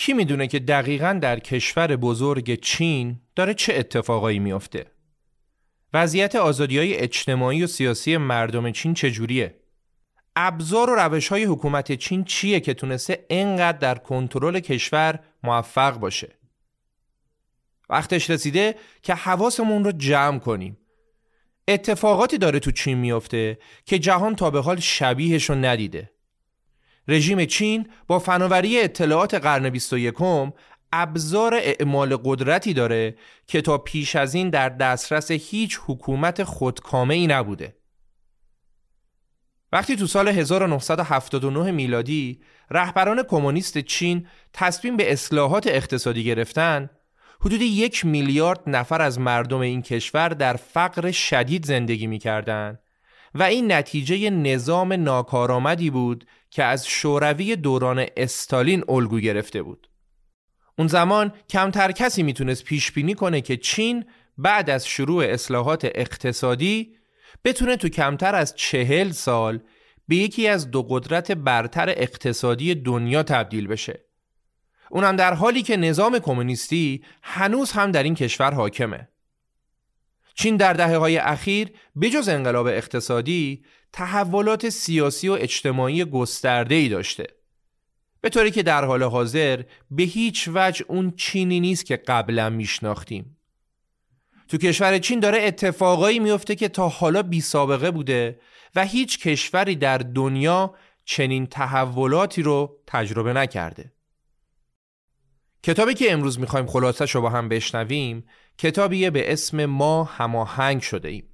کی می‌دونه که دقیقا در کشور بزرگ چین داره چه اتفاقایی میافته؟ وضعیت آزادی های اجتماعی و سیاسی مردم چین چجوریه؟ ابزار و روش های حکومت چین چیه که تونسته اینقدر در کنترل کشور موفق باشه؟ وقتش رسیده که حواسمون رو جمع کنیم. اتفاقاتی داره تو چین میافته که جهان تا به حال شبیهش رو ندیده. رژیم چین با فناوری اطلاعات قرن 21 ابزار اعمال قدرتی داره که تا پیش از این در دسترس هیچ حکومت خودکامه ای نبوده. وقتی تو سال 1979 میلادی رهبران کمونیست چین تصمیم به اصلاحات اقتصادی گرفتن حدود یک میلیارد نفر از مردم این کشور در فقر شدید زندگی می‌کردند و این نتیجه نظام ناکارآمدی بود که از شوروی دوران استالین الگو گرفته بود. اون زمان کمتر کسی می‌تونست پیش بینی کنه که چین بعد از شروع اصلاحات اقتصادی بتونه تو کمتر از چهل سال به یکی از دو قدرت برتر اقتصادی دنیا تبدیل بشه. اونم در حالی که نظام کمونیستی هنوز هم در این کشور حاکمه. چین در دهه های اخیر بجز انقلاب اقتصادی تحولات سیاسی و اجتماعی گسترده ای داشته. به طوری که در حال حاضر به هیچ وجه اون چینی نیست که قبلا میشناختیم. تو کشور چین داره اتفاقایی میفته که تا حالا بی سابقه بوده و هیچ کشوری در دنیا چنین تحولاتی رو تجربه نکرده. کتابی که امروز می‌خوایم خلاصش رو با هم بشنویم کتابیه به اسم ما هماهنگ شده ایم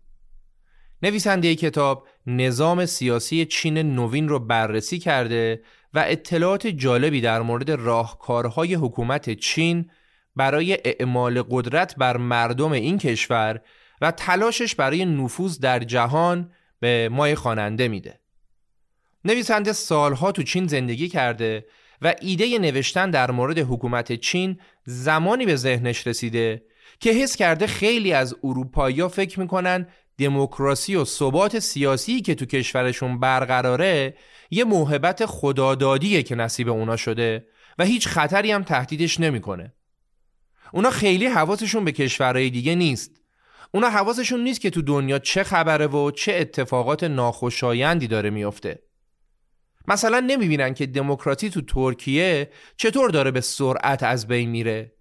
نویسنده کتاب نظام سیاسی چین نوین رو بررسی کرده و اطلاعات جالبی در مورد راهکارهای حکومت چین برای اعمال قدرت بر مردم این کشور و تلاشش برای نفوذ در جهان به مای خواننده میده. نویسنده سالها تو چین زندگی کرده و ایده نوشتن در مورد حکومت چین زمانی به ذهنش رسیده که حس کرده خیلی از اروپایی‌ها فکر می‌کنن دموکراسی و ثبات سیاسی که تو کشورشون برقراره یه موهبت خدادادیه که نصیب اونا شده و هیچ خطری هم تهدیدش نمی‌کنه. اونا خیلی حواسشون به کشورهای دیگه نیست. اونا حواسشون نیست که تو دنیا چه خبره و چه اتفاقات ناخوشایندی داره میافته. مثلا نمی‌بینن که دموکراسی تو ترکیه چطور داره به سرعت از بین میره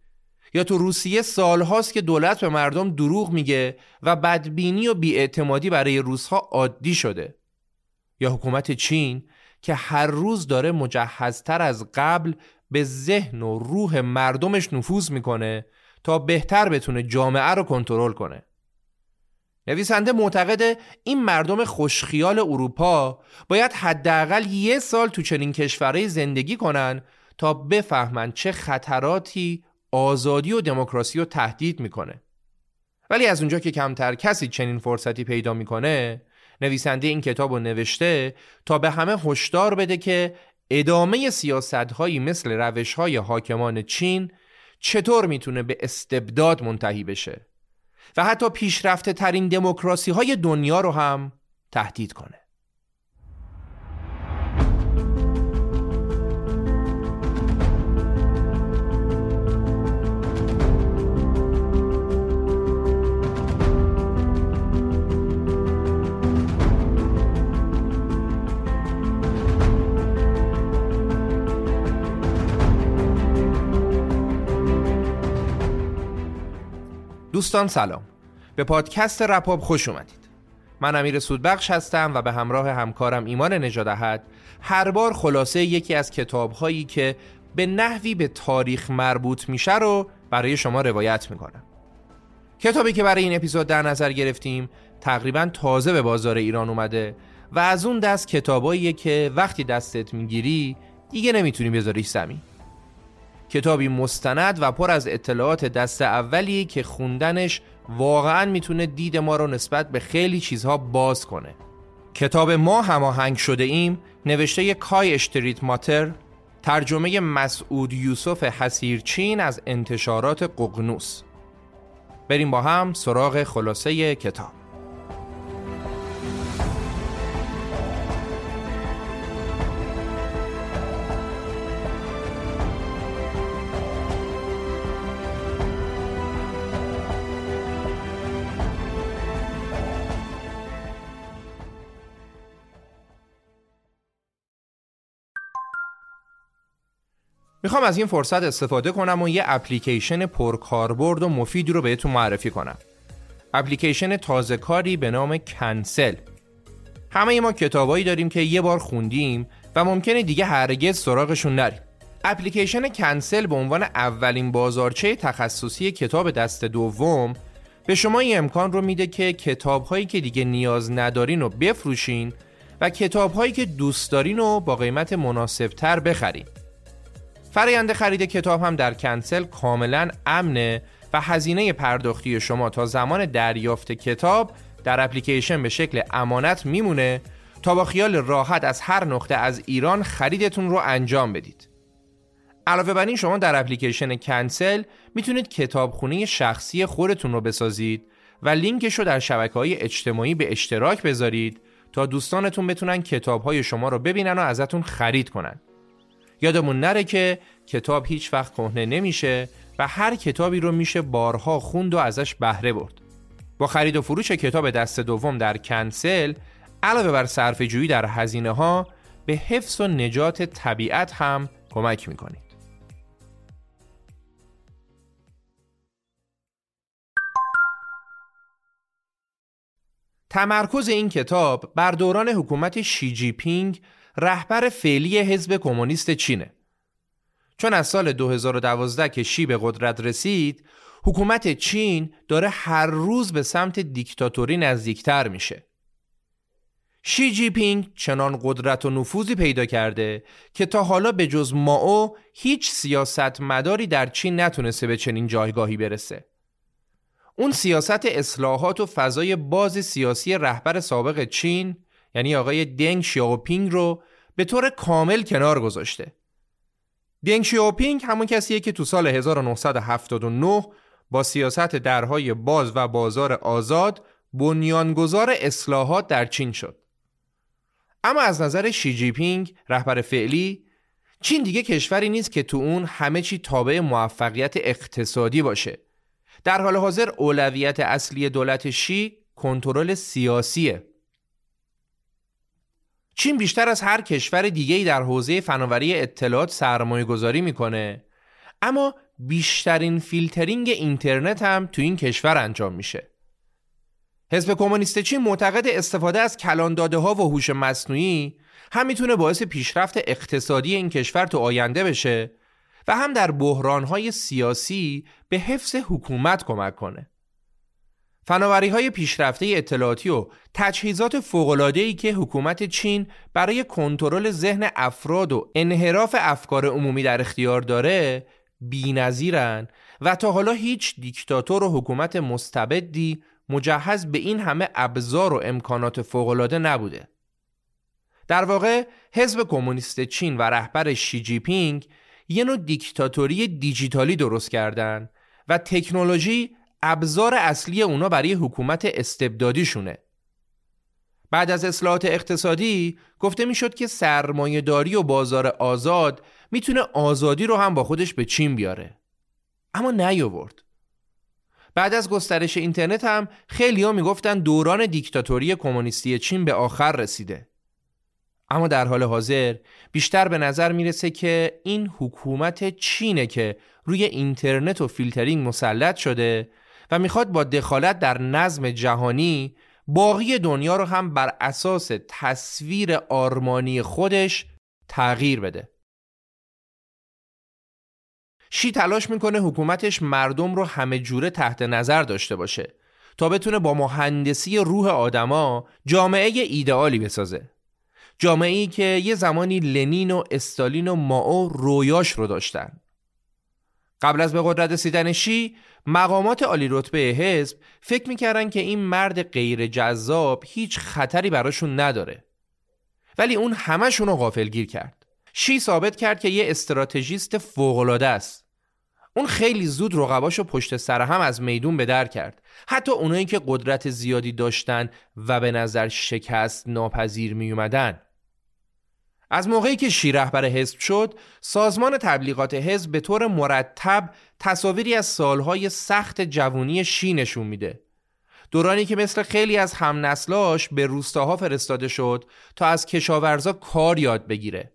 یا تو روسیه سالهاست که دولت به مردم دروغ میگه و بدبینی و بیاعتمادی برای روسها عادی شده. یا حکومت چین که هر روز داره مجهزتر از قبل به ذهن و روح مردمش نفوذ می‌کنه تا بهتر بتونه جامعه رو کنترل کنه. نویسنده معتقده این مردم خوشخیال اروپا باید حداقل یه سال تو چنین کشورهای زندگی کنن تا بفهمن چه خطراتی آزادی و دموکراسی رو تهدید می‌کنه. ولی از اونجا که کمتر کسی چنین فرصتی پیدا می‌کنه نویسنده این کتاب رو نوشته تا به همه هشدار بده که ادامه سیاستهایی مثل روشهای حاکمان چین چطور می‌تونه به استبداد منتهی بشه و حتی پیشرفته ترین دموکراسی های دنیا رو هم تهدید کنه. دوستان سلام. به پادکست رپاب خوش اومدید. من امیر سودبخش هستم و به همراه همکارم ایمان نجادهت هر بار خلاصه یکی از کتابهایی که به نحوی به تاریخ مربوط میشه رو برای شما روایت می‌کنم. کتابی که برای این اپیزود در نظر گرفتیم تقریبا تازه به بازار ایران اومده و از اون دست کتاباییه که وقتی دستت می‌گیری دیگه نمی‌تونی بذاریش زمین. کتابی مستند و پر از اطلاعات دست اولی که خوندنش واقعا می‌تونه دید ما رو نسبت به خیلی چیزها باز کنه. کتاب ما هماهنگ شده ایم نوشته کای اشتریت ماتر ترجمه مسعود یوسف حسیرچین از انتشارات ققنوس. بریم با هم سراغ خلاصه کتاب. می‌خوام از این فرصت استفاده کنم و یه اپلیکیشن پرکاربرد و مفید رو بهتون معرفی کنم. اپلیکیشن تازه کاری به نام کنسل. همه ما کتابایی داریم که یه بار خوندیم و ممکنه دیگه هرگز سراغشون نریم. اپلیکیشن کنسل به عنوان اولین بازارچه تخصصی کتاب دست دوم به شما این امکان رو میده که کتابهایی که دیگه نیاز ندارین رو بفروشین و کتابهایی که دوست دارین رو با قیمت مناسبتر بخرین. فرایند خرید کتاب هم در کنسل کاملا امنه و هزینه پرداختی شما تا زمان دریافت کتاب در اپلیکیشن به شکل امانت میمونه تا با خیال راحت از هر نقطه از ایران خریدتون رو انجام بدید. علاوه بر این شما در اپلیکیشن کنسل می‌تونید کتابخونه شخصی خودتون رو بسازید و لینکش رو در شبکه های اجتماعی به اشتراک بذارید تا دوستانتون بتونن کتاب های شما رو ببینن و ازتون خرید کنن. یادمون نره که کتاب هیچ وقت کهنه نمیشه و هر کتابی رو میشه بارها خوند و ازش بهره برد. با خرید و فروش کتاب دست دوم در کنسل علاوه بر صرف جویی در هزینه ها به حفظ و نجات طبیعت هم کمک می‌کنید. تمرکز این کتاب بر دوران حکومت شی جی پینگ رهبر فعلی حزب کمونیست چینه. چون از سال 2012 که شی به قدرت رسید، حکومت چین داره هر روز به سمت دیکتاتوری نزدیکتر میشه. شی جی پینگ چنان قدرت و نفوذی پیدا کرده که تا حالا به جز ماو هیچ سیاست مداری در چین نتونسته به چنین جایگاهی برسه. اون سیاست اصلاحات و فضای باز سیاسی رهبر سابق چین یعنی آقای دنگ شیاوپینگ رو به طور کامل کنار گذاشته. دنگ شیاوپینگ همون کسیه که تو سال 1979 با سیاست درهای باز و بازار آزاد بنیانگذار اصلاحات در چین شد. اما از نظر شی جی پینگ رهبر فعلی چین دیگه کشوری نیست که تو اون همه چی تابع موفقیت اقتصادی باشه. در حال حاضر اولویت اصلی دولت شی کنترل سیاسیه. چین بیشتر از هر کشور دیگه‌ای در حوزه فناوری اطلاعات سرمایه گذاری می‌کنه اما بیشترین فیلترینگ اینترنت هم تو این کشور انجام میشه. حزب کمونیست چین معتقد استفاده از کلانداده ها و هوش مصنوعی هم می‌تونه باعث پیشرفت اقتصادی این کشور تو آینده بشه و هم در بحران سیاسی به حفظ حکومت کمک کنه. فناوری های پیشرفته اطلاعاتی و تجهیزات ای که حکومت چین برای کنترل ذهن افراد و انحراف افکار عمومی در اختیار داره بی‌نظیرن و تا حالا هیچ دیکتاتور و حکومت مستبدی مجهز به این همه ابزار و امکانات فوقالعاده نبوده. در واقع حزب کمونیست چین و رهبر شی جی پینگ یه نوع دیکتاتوری دیجیتالی درست کردن و تکنولوژی ابزار اصلی اونا برای حکومت استبدادیشونه. بعد از اصلاحات اقتصادی گفته می‌شد که سرمایهداری و بازار آزاد می‌تونه آزادی رو هم با خودش به چین بیاره. اما نیاورد. بعد از گسترش اینترنت هم خیلی ها می‌گفتن دوران دیکتاتوری کمونیستی چین به آخر رسیده. اما در حال حاضر بیشتر به نظر می‌رسه که این حکومت چینه که روی اینترنت و فیلترینگ مسلط شده و می‌خواد با دخالت در نظم جهانی باقی دنیا رو هم بر اساس تصویر آرمانی خودش تغییر بده. شی تلاش می‌کنه حکومتش مردم رو همه جوره تحت نظر داشته باشه تا بتونه با مهندسی روح آدما جامعه ایدئالی بسازه. جامعه ای که یه زمانی لنین و استالین و ماو رویاش رو داشتن. قبل از به قدرت رسیدن شی مقامات عالی رتبه حزب فکر می‌کردن که این مرد غیر جذاب هیچ خطری براشون نداره. ولی اون همشون رو غافلگیر کرد. شی ثابت کرد که یه استراتژیست فوقالعاده است. اون خیلی زود رقباشو پشت سر هم از میدون به در کرد. حتی اونایی که قدرت زیادی داشتن و به نظر شکست ناپذیر می اومدن از موقعی که شی رهبر حزب شد سازمان تبلیغات حزب به طور مرتب تصاویری از سالهای سخت جوونی شی نشون میده. دورانی که مثل خیلی از همنسلاش به روستاها فرستاده شد تا از کشاورزا کار یاد بگیره.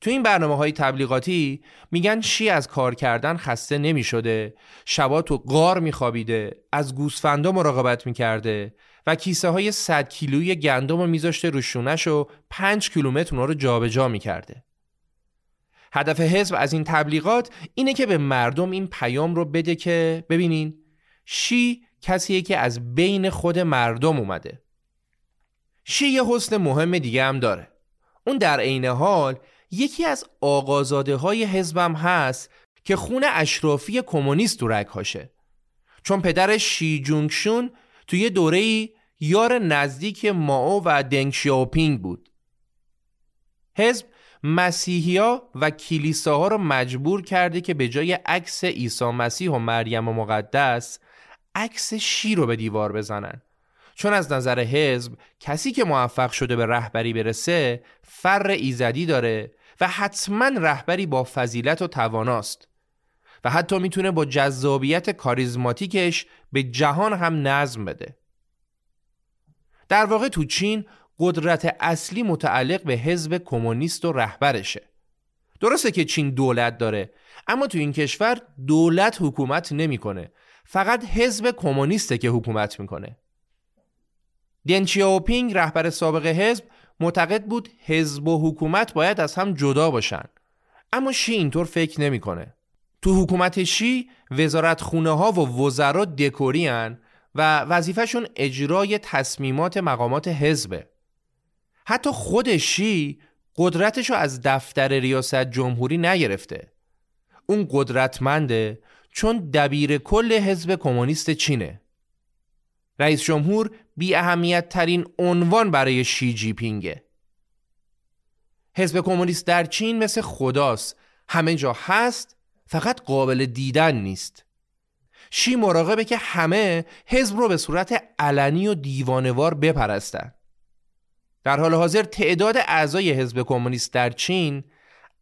تو این برنامه های تبلیغاتی میگن شی از کار کردن خسته نمی شده شبا تو غار میخوابیده از گوسفندا مراقبت می‌کرده و کیسه های 100 کیلویی گندم رو میذاشته رو شونش و 5 کیلومتر اونا رو جابجا می‌کرده. هدف حزب از این تبلیغات اینه که به مردم این پیام رو بده که ببینین شی کسیه که از بین خود مردم اومده. شی یه حسن مهم دیگه هم داره. اون در عین حال یکی از آقازاده های حزبم هست که خون اشرافی کمونیست تو رگهاشه. چون پدرش شی جونگشون توی دوره یار نزدیک ماو و دنگ شیاوپینگ بود. حزب مسیحیا و کلیساها رو مجبور کرده که به جای عکس عیسی مسیح و مریم و مقدس عکس شی رو به دیوار بزنن. چون از نظر حزب کسی که موفق شده به رهبری برسه فر ایزدی داره و حتما رهبری با فضیلت و تواناست و حتی می‌تونه با جذابیت کاریزماتیکش به جهان هم نظم بده. در واقع تو چین قدرت اصلی متعلق به حزب کمونیست و رهبرشه. درسته که چین دولت داره اما تو این کشور دولت حکومت نمی‌کنه. فقط حزب کمونیسته که حکومت می‌کنه. دین پینگ رهبر سابق حزب معتقد بود حزب و حکومت باید از هم جدا باشن. اما شی اینطور فکر نمی‌کنه. تو حکومت شی وزارت خونه ها و وزرا دکوری و وظیفهشون اجرای تصمیمات مقامات حزبه. حتی خود شی قدرتشو از دفتر ریاست جمهوری نگرفته. اون قدرتمنده چون دبیر کل حزب کمونیست چینه. رئیس جمهور بی اهمیت ترین عنوان برای شی جی پینگه حزب کمونیست در چین مثل خداست. همه جا هست فقط قابل دیدن نیست. شی مراقبه که همه حزب رو به صورت علنی و دیوانوار بپرستن. در حال حاضر تعداد اعضای حزب کمونیست در چین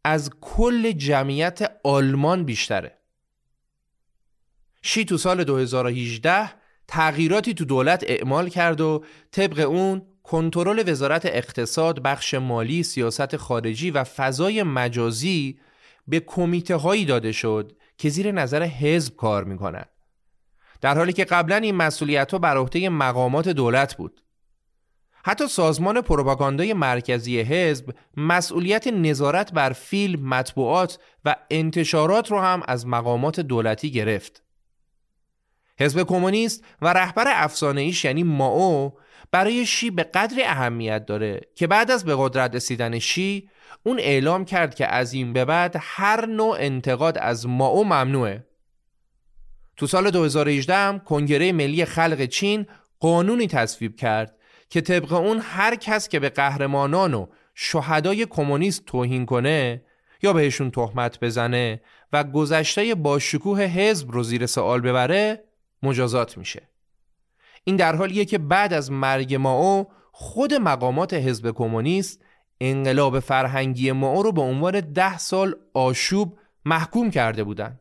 از کل جمعیت آلمان بیشتره. شی تو سال 2018 تغییراتی تو دولت اعمال کرد و طبق اون کنترل وزارت اقتصاد، بخش مالی، سیاست خارجی و فضای مجازی به کمیته هایی داده شد که زیر نظر حزب کار می‌کنند. در حالی که قبلا این مسئولیت ها بر عهده مقامات دولت بود حتی سازمان پروپاگاندای مرکزی حزب مسئولیت نظارت بر فیلم، مطبوعات و انتشارات رو هم از مقامات دولتی گرفت. حزب کمونیست و رهبر افسانه ایش یعنی ماو برای شی به قدر اهمیت داره که بعد از به قدرت رسیدن شی اون اعلام کرد که از این به بعد هر نوع انتقاد از ماو ممنوعه. تو سال 2018 هم کنگره ملی خلق چین قانونی تصویب کرد که طبق اون هر کس که به قهرمانان و شهدای کمونیست توهین کنه یا بهشون تهمت بزنه و گذشته با شکوه حزب رو زیر سوال ببره مجازات میشه. این در حالیه که بعد از مرگ ماو خود مقامات حزب کمونیست انقلاب فرهنگی ماو رو به عنوان ده سال آشوب محکوم کرده بودن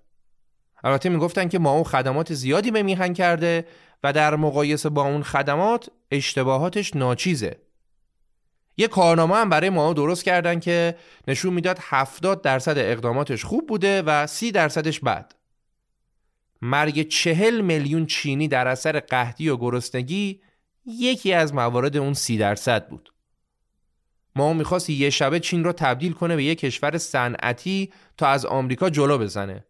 البته می‌گفتن که ماو خدمات زیادی به میهن کرده و در مقایسه با اون خدمات اشتباهاتش ناچیزه یه کارنامه هم برای ما درست کردن که نشون می‌داد 70 درصد اقداماتش خوب بوده و 30 درصدش بد. مرگ چهل میلیون چینی در اثر قحطی و گرسنگی یکی از موارد اون سی درصد بود. ما می‌خواست یه شبه چین رو تبدیل کنه به یه کشور صنعتی تا از آمریکا جلو بزنه.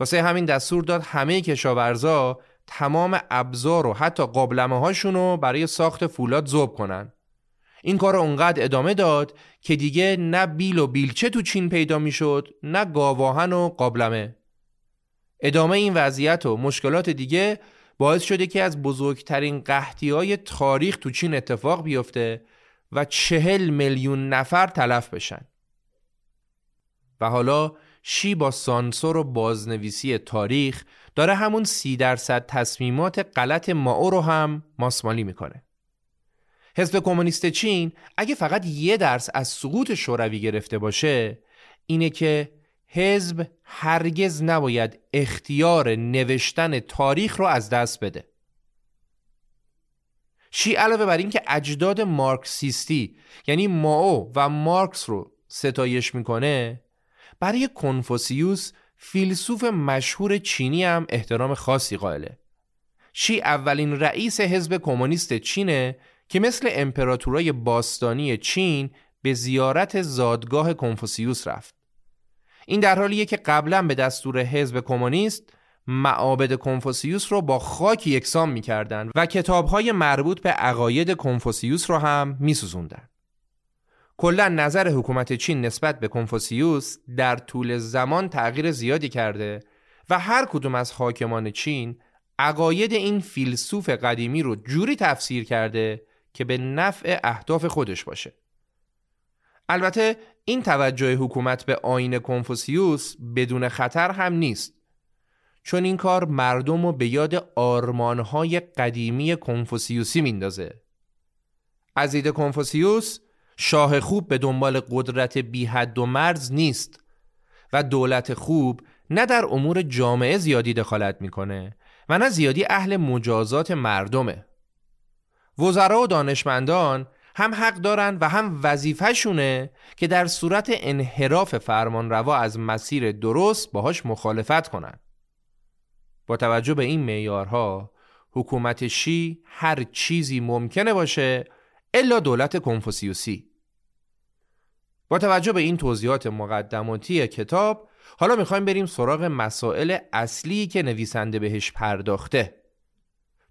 واسه همین دستور داد همه کشاورزا تمام ابزار و حتی قابلمه هاشون رو برای ساخت فولاد ذوب کنن. این کار اونقدر ادامه داد که دیگه نه بیل و بیلچه تو چین پیدا می‌شد نه گاواهن و قابلمه ادامه این وضعیت و مشکلات دیگه باعث شده که از بزرگترین قحطی های تاریخ تو چین اتفاق بیفته و چهل میلیون نفر تلف بشن. و حالا شی با سانسور و بازنویسی تاریخ داره همون سی درصد تصمیمات غلط ماو رو هم ماسمالی می‌کنه. حزب کمونیست چین اگه فقط یه درس از سقوط شوروی گرفته باشه اینه که حزب هرگز نباید اختیار نوشتن تاریخ رو از دست بده شی علاوه بر اینکه اجداد مارکسیستی یعنی ماو و مارکس رو ستایش می‌کنه برای کنفوسیوس فیلسوف مشهور چینی هم احترام خاصی قائله شی اولین رئیس حزب کمونیست چینه که مثل امپراتورای باستانی چین به زیارت زادگاه کنفوسیوس رفت. این در حالیه که قبلا به دستور حزب کمونیست معابد کنفوسیوس رو با خاک یکسان می‌کردند و کتابهای مربوط به عقاید کنفوسیوس رو هم میسوزوندن. کلا نظر حکومت چین نسبت به کنفوسیوس در طول زمان تغییر زیادی کرده و هر کدوم از حاکمان چین عقاید این فیلسوف قدیمی رو جوری تفسیر کرده که به نفع اهداف خودش باشه البته این توجه حکومت به آین کنفوسیوس بدون خطر هم نیست. چون این کار مردم رو به یاد آرمانهای قدیمی کنفوسیوسی میندازه. از دید کنفوسیوس شاه خوب به دنبال قدرت بی حد و مرز نیست و دولت خوب نه در امور جامعه زیادی دخالت می‌کنه و نه زیادی اهل مجازات مردمه. وزرا و دانشمندان هم حق دارن و هم وظیفهشونه که در صورت انحراف فرمان روا از مسیر درست باهاش مخالفت کنن. با توجه به این معیارها حکومت شی هر چیزی ممکنه باشه الا دولت کنفوسیوسی. با توجه به این توضیحات مقدماتی کتاب حالا می‌خوایم بریم سراغ مسائل اصلی که نویسنده بهش پرداخته.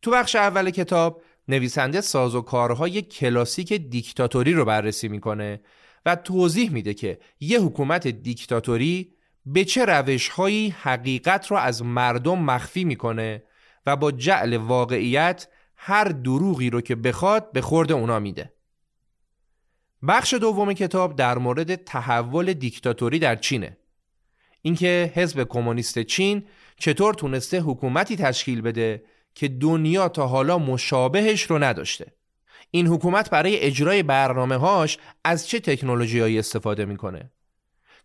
تو بخش اول کتاب نویسنده ساز و کارهای کلاسیک دیکتاتوری رو بررسی می‌کنه و توضیح میده که یه حکومت دیکتاتوری به چه روشهایی حقیقت رو از مردم مخفی می‌کنه و با جعل واقعیت هر دروغی رو که بخواد به خورد اونا میده. بخش دوم کتاب در مورد تحول دیکتاتوری در چینه. اینکه حزب کمونیست چین چطور تونسته حکومتی تشکیل بده که دنیا تا حالا مشابهش رو نداشته. این حکومت برای اجرای برنامه هاش از چه تکنولوژیایی استفاده می‌کنه؟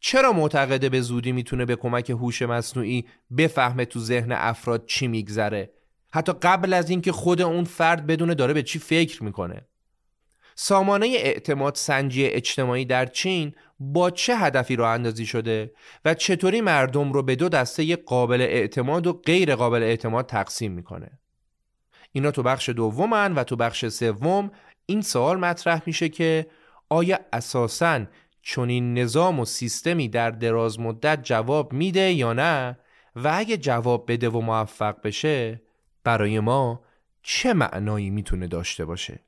چرا معتقده به زودی می‌تونه به کمک هوش مصنوعی بفهمه تو ذهن افراد چی میگذره؟ حتی قبل از اینکه خود اون فرد بدونه داره به چی فکر می‌کنه. سامانه اعتماد سنجی اجتماعی در چین با چه هدفی راه اندازی شده و چطوری مردم رو به دو دسته قابل اعتماد و غیر قابل اعتماد تقسیم می‌کنه؟ اینا تو بخش دومن و تو بخش سوم این سوال مطرح میشه که آیا اساساً چنین نظام و سیستمی در دراز مدت جواب میده یا نه؟ و اگه جواب بده و موفق بشه برای ما چه معنایی می‌تونه داشته باشه؟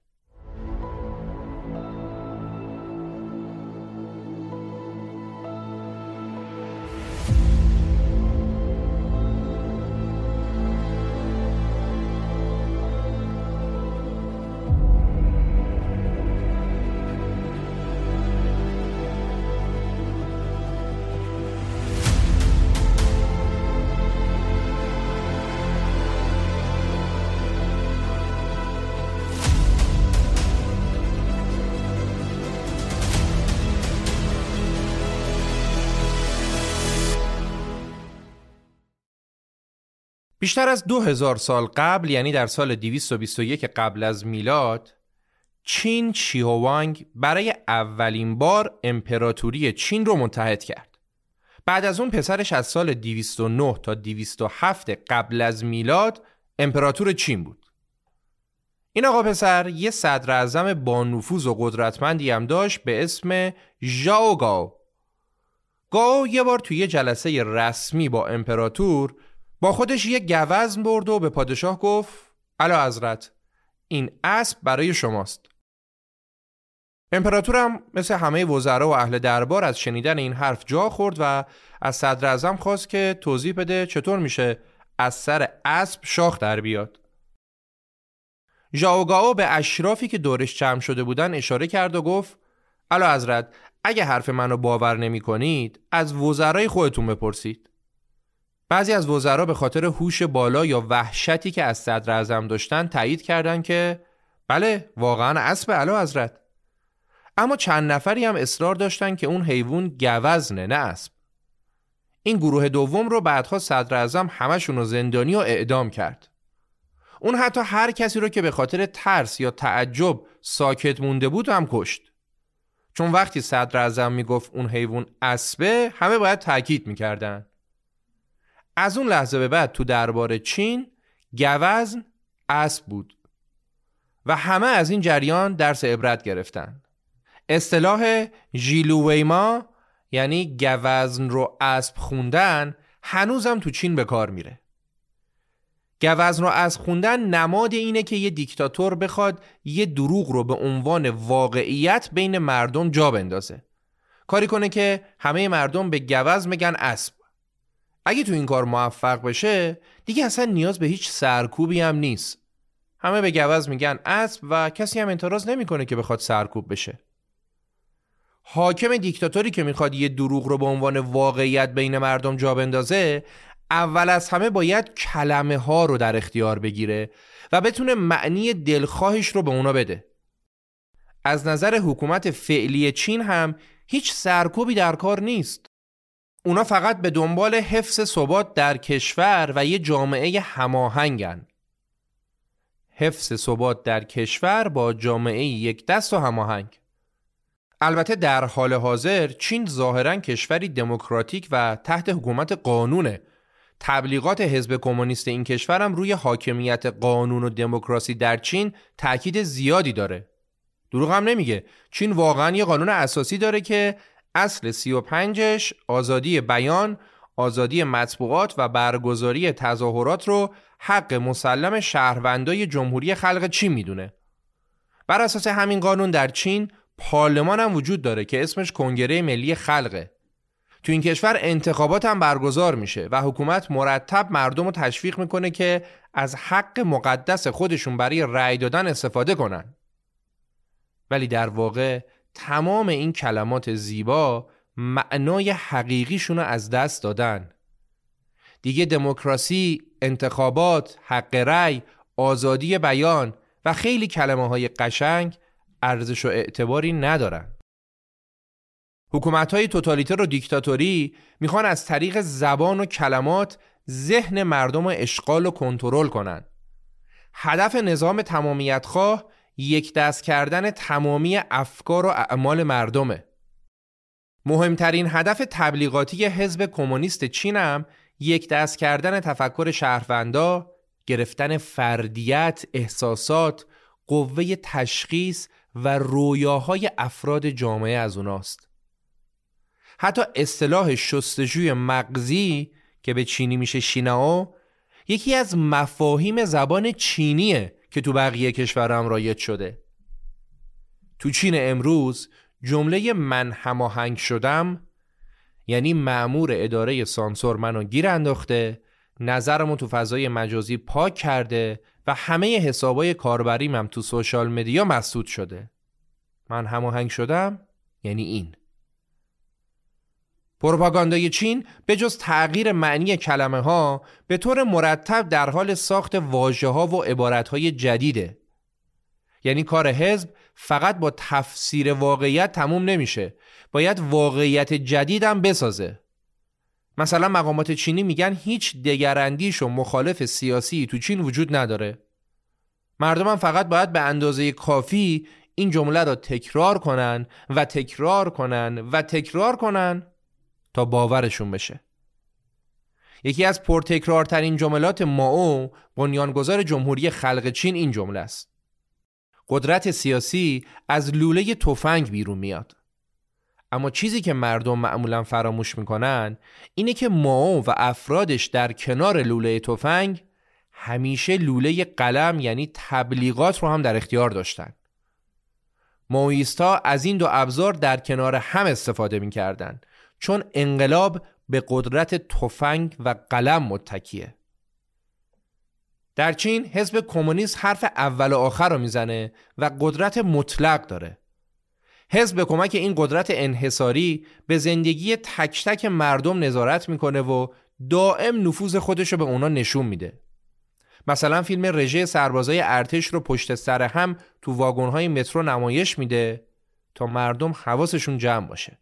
بیشتر از دو هزار سال قبل یعنی در سال 221 قبل از میلاد چین شیهوانگ برای اولین بار امپراتوری چین رو متحد کرد. بعد از اون پسرش از سال 209 تا 207 قبل از میلاد امپراتور چین بود. این آقا پسر یه صدر اعظم با نفوذ و قدرتمندی هم داشت به اسم ژائو گاو. گاو یه بار توی یه جلسه رسمی با امپراتور با خودش یه گوزن برد و به پادشاه گفت علا حضرت این اسب برای شماست. امپراتورم مثل همه وزرا و اهل دربار از شنیدن این حرف جا خورد و از صدر ازم خواست که توضیح بده چطور میشه از سر اسب شاخ در بیاد. ژاوگاو به اشرافی که دورش جمع شده بودن اشاره کرد و گفت علا حضرت اگه حرف منو باور نمی کنید از وزرای خودتون بپرسید. بعضی از وزرا به خاطر هوش بالا یا وحشتی که از صدر اعظم داشتن تایید کردند که بله واقعا اسب علا حضرت. اما چند نفری هم اصرار داشتن که اون حیوان گوزنه نه اسب. این گروه دوم رو بعدها صدر اعظم همشون رو زندانی و اعدام کرد. اون حتی هر کسی رو که به خاطر ترس یا تعجب ساکت مونده بود هم کشت. چون وقتی صدر اعظم می‌گفت اون حیوان اسبه همه باید تاکید می‌کردن. از اون لحظه به بعد تو دربار چین گوزن اسب بود. و همه از این جریان درس عبرت گرفتن. اصطلاح ژیلوویما یعنی گوزن رو اسب خوندن هنوزم تو چین به کار میره. گوزن رو از خوندن نماد اینه که یه دیکتاتور بخواد یه دروغ رو به عنوان واقعیت بین مردم جا بندازه. کاری کنه که همه مردم به گوزن میگن اسب. اگه تو این کار موفق بشه دیگه اصلا نیاز به هیچ سرکوبی هم نیست. همه به گوز میگن اسب و کسی هم اعتراض نمی‌کنه که بخواد سرکوب بشه. حاکم دیکتاتوری که می‌خواد یه دروغ رو به عنوان واقعیت بین مردم جا بندازه اول از همه باید کلمه ها رو در اختیار بگیره و بتونه معنی دلخواهش رو به اونا بده. از نظر حکومت فعلی چین هم هیچ سرکوبی در کار نیست. اونا فقط به دنبال حفظ ثبات در کشور و یه جامعه هماهنگن. حفظ ثبات در کشور با جامعه یک دست و هماهنگ. البته در حال حاضر چین ظاهرا کشوری دموکراتیک و تحت حکومت قانونه. تبلیغات حزب کمونیست این کشورم روی حاکمیت قانون و دموکراسی در چین تاکید زیادی داره. دروغ هم نمیگه. چین واقعا یه قانون اساسی داره که اصل سی و پنجش آزادی بیان آزادی مطبوعات و برگزاری تظاهرات رو حق مسلم شهروندای جمهوری خلق چین می‌دونه؟ بر اساس همین قانون در چین پارلمان هم وجود داره که اسمش کنگره ملی خلقه. تو این کشور انتخابات هم برگزار میشه و حکومت مرتب مردم رو تشویق می‌کنه که از حق مقدس خودشون برای رأی دادن استفاده کنن. ولی در واقع تمام این کلمات زیبا معنای حقیقیشون رو از دست دادن. دیگه دموکراسی، انتخابات، حق رأی، آزادی بیان و خیلی کلمه های قشنگ ارزش و اعتباری ندارن. حکومت های توتالیتر و دیکتاتوری می‌خوان از طریق زبان و کلمات ذهن مردم رو اشغال و کنترل کنن. هدف نظام تمامیت خواه یک دست کردن تمامی افکار و اعمال مردمه مهمترین هدف تبلیغاتی حزب کمونیست چین هم یک دست کردن تفکر شهروندا، گرفتن فردیت، احساسات، قوه تشخیص و رویاهای افراد جامعه از اوناست. حتی اصطلاح شستجوی مغزی که به چینی میشه شیناو یکی از مفاهیم زبان چینیه که تو بقیه کشورم رایج شده. تو چین امروز جمله من هماهنگ شدم یعنی معمور اداره سانسور منو گیر انداخته نظرمو تو فضای مجازی پاک کرده و همه حسابای کاربریم تو سوشال مدیا مسدود شده. من هماهنگ شدم یعنی این. پروپاگاندای چین به جز تغییر معنی کلمه ها به طور مرتب در حال ساخت واژه ها و عبارت های جدیده. یعنی کار حزب فقط با تفسیر واقعیت تموم نمیشه. باید واقعیت جدیدم بسازه. مثلا مقامات چینی میگن هیچ دگراندیش و مخالف سیاسی تو چین وجود نداره. مردم هم فقط باید به اندازه کافی این جمله را تکرار کنن و تکرار کنن و تکرار کنن تا باورشون بشه. یکی از پرتکرارترین جملات ماو بنیانگذار جمهوری خلق چین این جمله است. قدرت سیاسی از لوله تفنگ بیرون میاد. اما چیزی که مردم معمولا فراموش می‌کنن اینه که ماو و افرادش در کنار لوله تفنگ همیشه لوله قلم یعنی تبلیغات رو هم در اختیار داشتن. ماویستا از این دو ابزار در کنار هم استفاده می‌کردن. چون انقلاب به قدرت تفنگ و قلم متکیه. در چین حزب کمونیست حرف اول و آخر رو می‌زنه و قدرت مطلق داره. حزب به کمک این قدرت انحصاری به زندگی تک تک مردم نظارت می‌کنه و دائم نفوذ خودش رو به اونا نشون میده. مثلا فیلم رژه سربازای ارتش رو پشت سر هم تو واگن‌های مترو نمایش میده تا مردم حواسشون جمع باشه.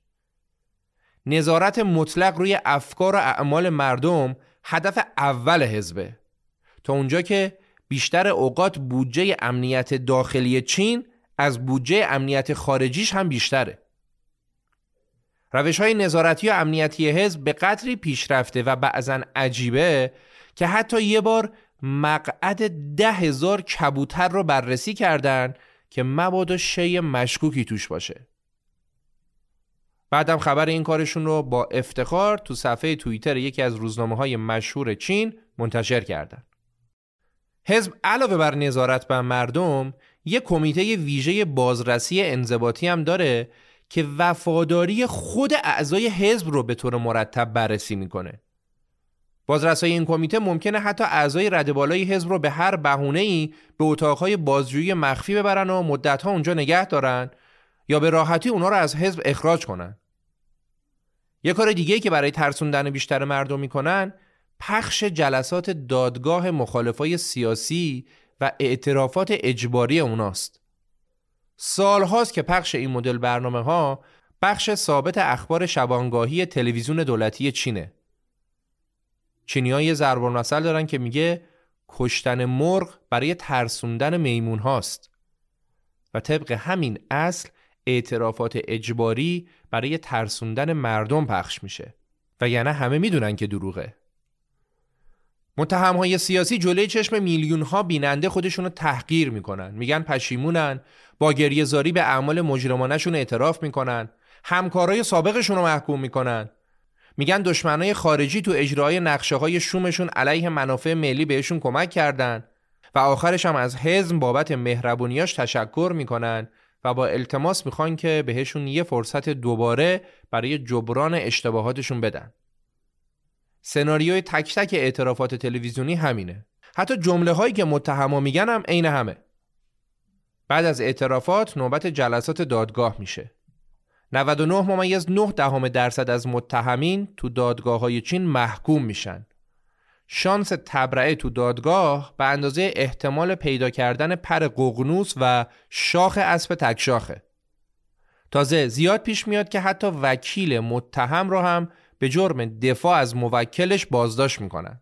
نظارت مطلق روی افکار و اعمال مردم هدف اول حزبه. تا اونجا که بیشتر اوقات بودجه امنیت داخلی چین از بودجه امنیت خارجیش هم بیشتره. روش های نظارتی و امنیتی حزب به قدری پیشرفته و بعضا عجیبه که حتی یه بار مقعد ده هزار کبوتر رو بررسی کردن که مبادا شی مشکوکی توش باشه. بعدم خبر این کارشون رو با افتخار تو صفحه توییتر یکی از روزنامه های مشهور چین منتشر کردن حزب علاوه بر نظارت بر مردم یک کمیته ویژه بازرسی انضباطی هم داره که وفاداری خود اعضای حزب رو به طور مرتب بررسی می‌کنه. بازرسای این کمیته ممکنه حتی اعضای رد بالای حزب رو به هر بهونه‌ای به اتاقهای بازجویی مخفی ببرن و مدتها اونجا نگه دارن یا به راحتی اونا رو از حزب اخراج کنن. یه کار دیگه که برای ترسوندن بیشتر مردم می‌کنن پخش جلسات دادگاه مخالفای سیاسی و اعترافات اجباری اوناست. سالهاست که پخش این مدل برنامه ها بخش ثابت اخبار شبانگاهی تلویزیون دولتی چینه. چینی ها یه زربان دارن که میگه کشتن مرغ برای ترسوندن میمون هاست و طبق همین اصل اعترافات اجباری برای ترسوندن مردم پخش میشه. و یعنی همه می‌دونن که دروغه. متهم های سیاسی جلوی چشم میلیون ها بیننده خودشون رو تحقیر می‌کنن. میگن پشیمونن با گریه زاری به اعمال مجرمانشون اعتراف می‌کنن همکارای سابقشون رو محکوم می‌کنن. میگن دشمنای خارجی تو اجرای نقشه های شومشون علیه منافع ملی بهشون کمک کردن و آخرش هم از حزم بابت مهربونیاش تشکر می‌کنن. و با التماس می‌خوان که بهشون یه فرصت دوباره برای جبران اشتباهاتشون بدن. سناریوی تک تک اعترافات تلویزیونی همینه. حتی جمله هایی که متهما میگن هم عین همه. بعد از اعترافات نوبت جلسات دادگاه میشه. 99 ممیز 9 دهم درصد از متهمین تو دادگاه های چین محکوم میشن. شانس تبرعه تو دادگاه به اندازه احتمال پیدا کردن پر ققنوس و شاخ اسب تکشاخه. تازه زیاد پیش میاد که حتی وکیل متهم را هم به جرم دفاع از موکلش بازداشت می‌کنن.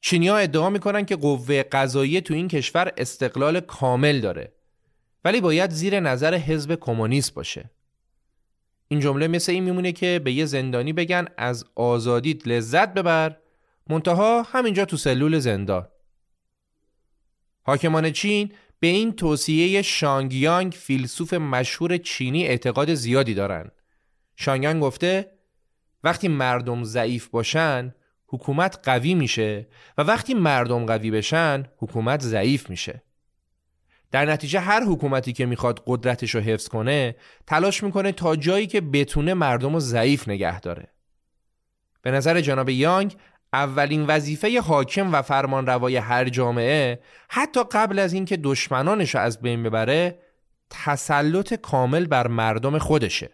چینیا ادعا می‌کنن که قوه قضایی تو این کشور استقلال کامل داره ولی باید زیر نظر حزب کمونیست باشه. این جمله مثل این میمونه که به یه زندانی بگن از آزادیت لذت ببر منتها همینجا تو سلول زندان. حاکمان چین به این توصیه شانگیانگ فیلسوف مشهور چینی اعتقاد زیادی دارن. شانگیانگ گفته وقتی مردم ضعیف باشن حکومت قوی میشه و وقتی مردم قوی بشن حکومت ضعیف میشه. در نتیجه هر حکومتی که می‌خواد قدرتش رو حفظ کنه تلاش می‌کنه تا جایی که بتونه مردم رو ضعیف نگه داره. به نظر جناب یانگ اولین وظیفه حاکم و فرمانروای هر جامعه حتی قبل از اینکه دشمنانش از بین ببره تسلط کامل بر مردم خودشه.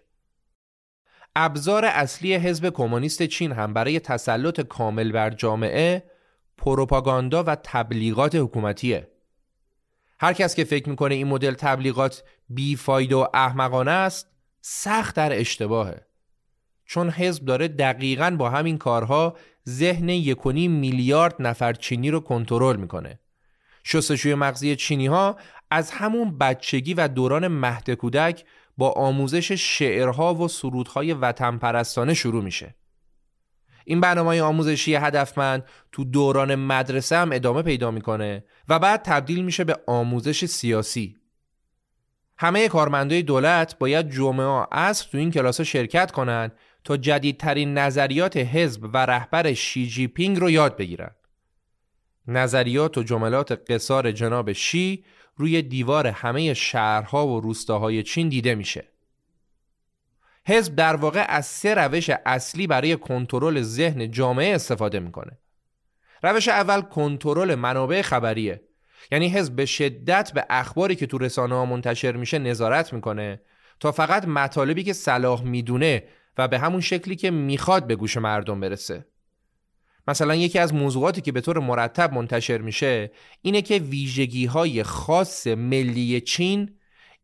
ابزار اصلی حزب کمونیست چین هم برای تسلط کامل بر جامعه پروپاگاندا و تبلیغات حکومتیه. هر کس که فکر می‌کنه این مدل تبلیغات بیفاید و احمقانه است سخت در اشتباهه. چون حزب داره دقیقا با همین کارها ذهن یکونی میلیارد نفر چینی رو کنترل می‌کنه. شستشوی مغزی چینی ها از همون بچگی و دوران مهد کودک با آموزش شعرها و سرودهای وطن پرستانه شروع میشه. این برنامه آموزشی هدفمند تو دوران مدرسه هم ادامه پیدا می‌کنه و بعد تبدیل میشه به آموزش سیاسی. همه کارمندای دولت باید جمعه عصر تو این کلاس شرکت کنند تا جدیدترین نظریات حزب و رهبر شی جی پینگ رو یاد بگیرن. نظریات و جملات قصار جناب شی روی دیوار همه شهرها و روستاهای چین دیده میشه. حزب در واقع از سه روش اصلی برای کنترل ذهن جامعه استفاده می‌کنه. روش اول کنترل منابع خبریه. یعنی حزب به شدت به اخباری که تو رسانه ها منتشر میشه نظارت می‌کنه تا فقط مطالبی که صلاح می‌دونه و به همون شکلی که می‌خواد به گوش مردم برسه. مثلا یکی از موضوعاتی که به طور مرتب منتشر میشه اینه که ویژگی های خاص ملی چین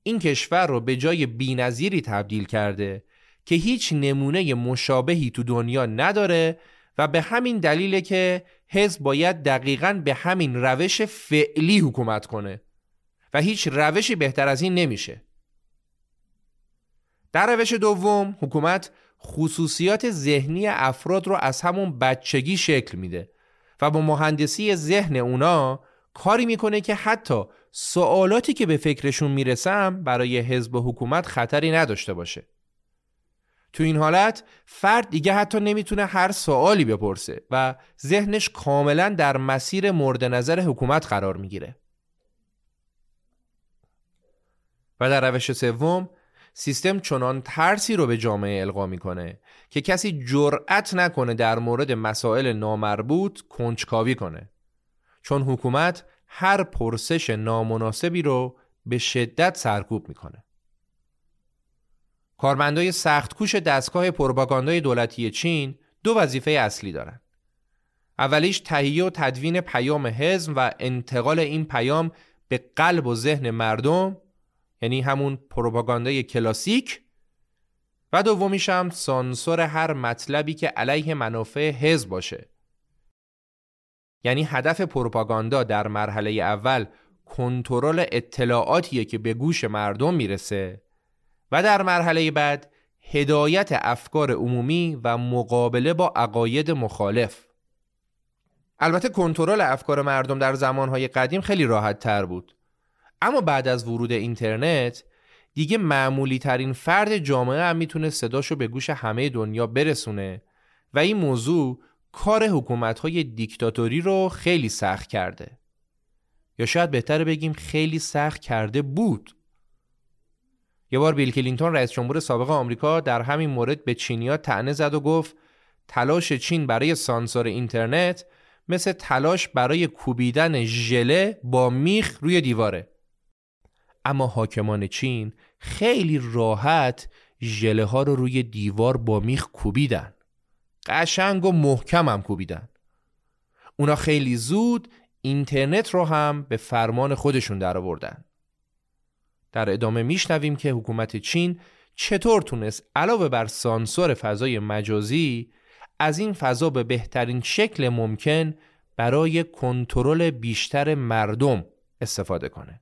این کشور رو به جای بینظیری تبدیل کرده که هیچ نمونه مشابهی تو دنیا نداره و به همین دلیله که حزب باید دقیقا به همین روش فعلی حکومت کنه و هیچ روشی بهتر از این نمیشه در روش دوم حکومت خصوصیات ذهنی افراد رو از همون بچگی شکل میده و با مهندسی ذهن اونا کاری می‌کنه که حتی سوالاتی که به فکرشون می‌رسم برای حزب و حکومت خطری نداشته باشه. تو این حالت فرد دیگه حتی نمی‌تونه هر سوالی بپرسه و ذهنش کاملا در مسیر مورد نظر حکومت قرار می‌گیره. و در روش سوم سیستم چنان ترسی رو به جامعه القا می‌کنه که کسی جرأت نکنه در مورد مسائل نامربوط کنجکاوی کنه چون حکومت هر پرسش نامناسبی رو به شدت سرکوب می‌کنه کارمندای سختکوش دستگاه پروپاگاندای دولتی چین دو وظیفه اصلی دارند. اولیش تهیه و تدوین پیام حزب و انتقال این پیام به قلب و ذهن مردم یعنی همون پروپاگاندای کلاسیک. و دومیش هم سانسور هر مطلبی که علیه منافع حزب باشه. یعنی هدف پروپاگاندا در مرحله اول کنترل اطلاعاتیه که به گوش مردم می‌رسه و در مرحله بعد هدایت افکار عمومی و مقابله با عقاید مخالف. البته کنترل افکار مردم در زمانهای قدیم خیلی راحت تر بود. اما بعد از ورود اینترنت دیگه معمولی ترین فرد جامعه هم می‌تونه صداشو به گوش همه دنیا برسونه و این موضوع کار حکومت های دیکتاتوری رو خیلی سخت کرده. یا شاید بهتر بگیم خیلی سخت کرده بود. یه بار بیل کلینتون رئیس جمهور سابق آمریکا در همین مورد به چینیا طعنه زد و گفت تلاش چین برای سانسور اینترنت مثل تلاش برای کوبیدن ژله با میخ روی دیواره. اما حاکمان چین خیلی راحت ژله ها رو روی دیوار با میخ کوبیدن. قشنگ و محکم هم کوبیدن. اونا خیلی زود اینترنت رو هم به فرمان خودشون درآوردن. در ادامه میشنویم که حکومت چین چطور تونست علاوه بر سانسور فضای مجازی از این فضا به بهترین شکل ممکن برای کنترل بیشتر مردم استفاده کنه.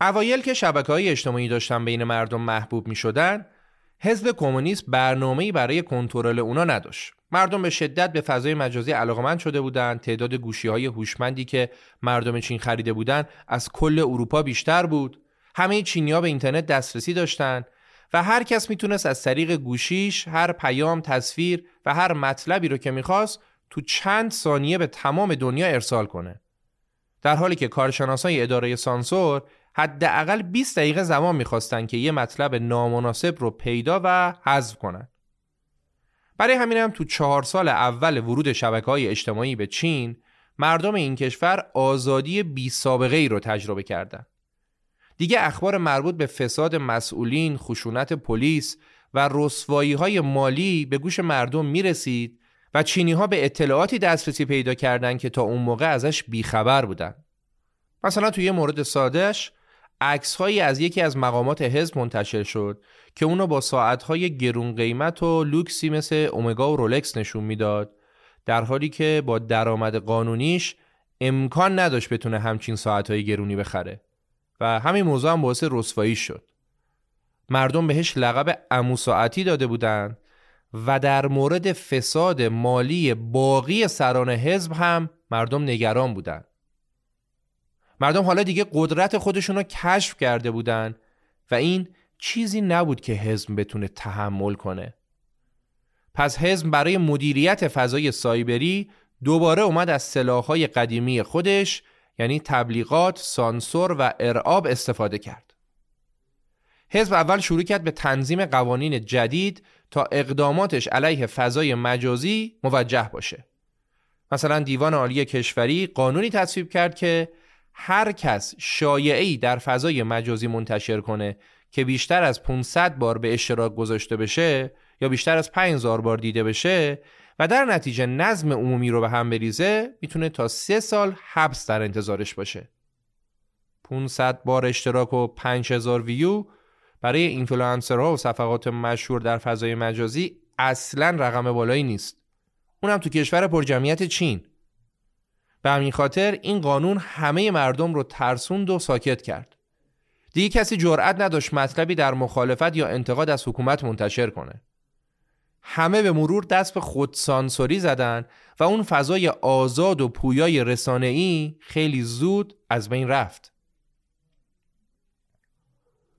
اوایل که شبکه های اجتماعی داشتن بین مردم محبوب می شدن حزب کمونیست برنامه‌ای برای کنترل اونا نداشت. مردم به شدت به فضای مجازی علاقمند شده بودند. تعداد گوشی های هوشمندی که مردم چین خریده بودند از کل اروپا بیشتر بود. همه چینیا به اینترنت دسترسی داشتند و هر کس می‌تونست از طریق گوشیش هر پیام، تصویر و هر مطلبی رو که می‌خواست تو چند ثانیه به تمام دنیا ارسال کنه. در حالی که کارشناسای اداره سانسور حداقل 20 دقیقه زمان می‌خواستن که یه مطلب نامناسب رو پیدا و حذف کنن. برای همین هم تو چهار سال اول ورود شبکه های اجتماعی به چین مردم این کشور آزادی بی سابقه ای رو تجربه کردند. دیگه اخبار مربوط به فساد مسئولین، خشونت پلیس و رسوایی های مالی به گوش مردم می رسید و چینی ها به اطلاعاتی دسترسی پیدا کردند که تا اون موقع ازش بیخبر بودن. مثلا توی یه مورد سادهش عکس هایی از یکی از مقامات حزب منتشر شد که اونو با ساعت های گرون قیمت و لوکسی مثل اومگا و رولکس نشون می‌داد. در حالی که با درآمد قانونیش امکان نداشت بتونه همچین ساعت های گرونی بخره و همین موضوع هم باعث رسوایی شد. مردم بهش لقب امو ساعتی داده بودند و در مورد فساد مالی باقی سران حزب هم مردم نگران بودند مردم حالا دیگه قدرت خودشون رو کشف کرده بودن و این چیزی نبود که حزب بتونه تحمل کنه. پس حزب برای مدیریت فضای سایبری دوباره اومد از سلاحهای قدیمی خودش یعنی تبلیغات، سانسور و ارعاب استفاده کرد. حزب اول شروع کرد به تنظیم قوانین جدید تا اقداماتش علیه فضای مجازی موجه باشه. مثلا دیوان عالی کشوری قانونی تصویب کرد که هر کس شایعی در فضای مجازی منتشر کنه که بیشتر از 500 بار به اشتراک گذاشته بشه یا بیشتر از 5000 بار دیده بشه و در نتیجه نظم عمومی رو به هم بریزه می‌تونه تا سه سال حبس در انتظارش باشه. 500 بار اشتراک و 5000 ویو برای اینفلوئنسرها و صفحات مشهور در فضای مجازی اصلا رقم بالایی نیست. اونم تو کشور پرجمعیت چین. به همین خاطر این قانون همه مردم رو ترسوند و ساکت کرد. دیگه کسی جرأت نداشت مطلبی در مخالفت یا انتقاد از حکومت منتشر کنه. همه به مرور دست به خودسانسوری زدن و اون فضای آزاد و پویای رسانه‌ای خیلی زود از بین رفت.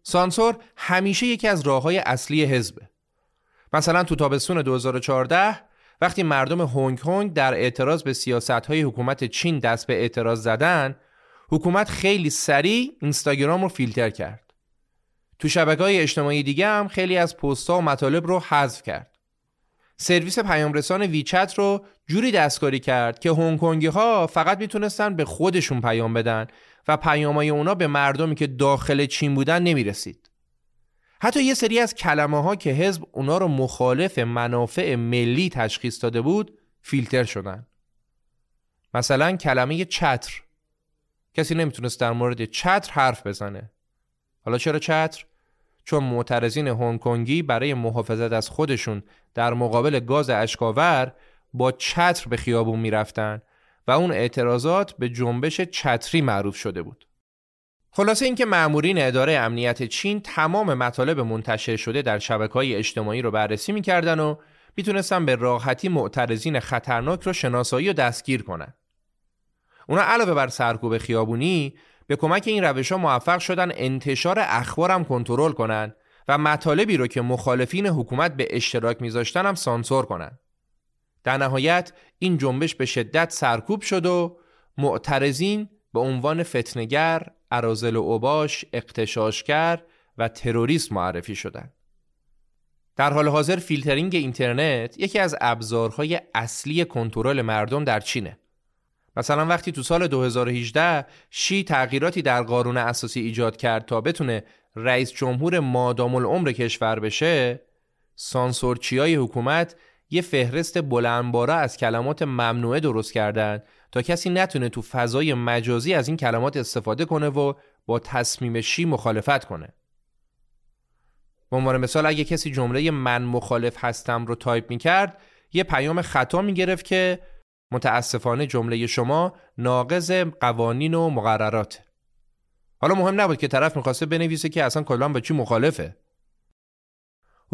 سانسور همیشه یکی از راه های اصلی حزبه. مثلا تو تابستون 2014 وقتی مردم هنگ کنگ در اعتراض به سیاست های حکومت چین دست به اعتراض زدن حکومت خیلی سریع اینستاگرام رو فیلتر کرد. تو شبکه های اجتماعی دیگه هم خیلی از پست و مطالب رو حذف کرد. سرویس پیامرسان ویچت رو جوری دستکاری کرد که هنگ کنگی ها فقط می‌تونستن به خودشون پیام بدن و پیامای اونا به مردمی که داخل چین بودن نمی‌رسید. حتی یه سری از کلمه ها که حزب اونا رو مخالف منافع ملی تشخیص داده بود فیلتر شدن مثلا کلمه چتر کسی نمی‌تونست در مورد چتر حرف بزنه حالا چرا چتر؟ چون معترضین هنگ کنگی برای محافظت از خودشون در مقابل گاز اشکاور با چتر به خیابون می‌رفتن و اون اعتراضات به جنبش چتری معروف شده بود. خلاصه اینکه مامورین اداره امنیت چین تمام مطالب منتشر شده در شبکه های اجتماعی رو بررسی می‌کردن و می‌تونستن به راحتی معترضین خطرناک رو شناسایی و دستگیر کنن. اونا علاوه بر سرکوب خیابونی به کمک این روش ها موفق شدن انتشار اخبار هم کنترل کنن و مطالبی رو که مخالفین حکومت به اشتراک میذاشتن هم سانسور کنن. در نهایت این جنبش به شدت سرکوب شد و معترضین به عنوان فتنگر، ارازل و اوباش، اقتشاشگر و تروریست معرفی شدند. در حال حاضر فیلترینگ اینترنت یکی از ابزارهای اصلی کنترل مردم در چینه. مثلا وقتی تو سال 2018 شی تغییراتی در قانون اساسی ایجاد کرد تا بتونه رئیس جمهور مادام العمر کشور بشه سانسورچی های حکومت یه فهرست بلندبارا از کلمات ممنوعه درست کردن تا کسی نتونه تو فضای مجازی از این کلمات استفاده کنه و با تصمیم شی مخالفت کنه. به عنوان مثال اگه کسی جمله من مخالف هستم رو تایپ می‌کرد یه پیام خطا می‌گرفت که متاسفانه جمله شما ناقض قوانین و مقررات حالا مهم نبود که طرف می‌خواسته بنویسه که اصلا کلام به چی مخالفه.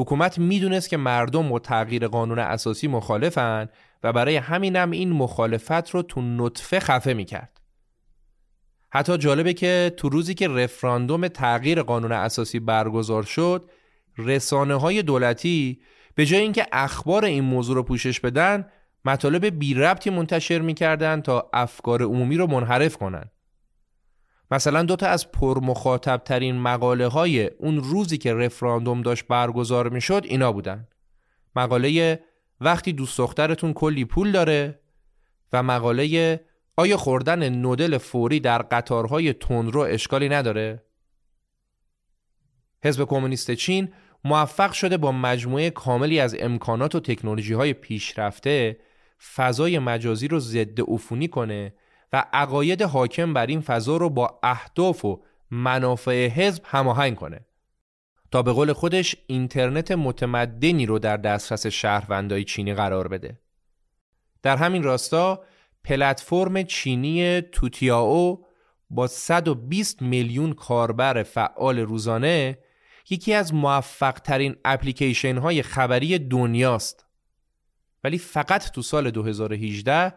حکومت می‌دونست که مردم با تغییر قانون اساسی مخالفن و برای همینم این مخالفت رو تو نطفه خفه می‌کرد. حتی جالبه که تو روزی که رفراندوم تغییر قانون اساسی برگزار شد رسانه های دولتی به جای اینکه اخبار این موضوع رو پوشش بدن مطالب بی ربطی منتشر می‌کردن تا افکار عمومی رو منحرف کنن. مثلا دوتا از پرمخاطب ترین مقاله های اون روزی که رفراندوم داشت برگزار می‌شد اینا بودن مقاله وقتی دوست دخترتون کلی پول داره و مقاله آیا خوردن نودل فوری در قطارهای تندرو اشکالی نداره؟ حزب کمونیست چین موفق شده با مجموعه کاملی از امکانات و تکنولوژی های پیشرفته فضای مجازی رو ضد عفونی کنه و عقاید حاکم بر این فضا رو با اهداف و منافع حزب هماهنگ کنه. تا به قول خودش اینترنت متمدنی رو در دسترس شهروندای چینی قرار بده. در همین راستا پلتفرم چینی توتیاو با 120 میلیون کاربر فعال روزانه یکی از موفق ترین اپلیکیشن های خبری دنیاست. ولی فقط تو سال 2018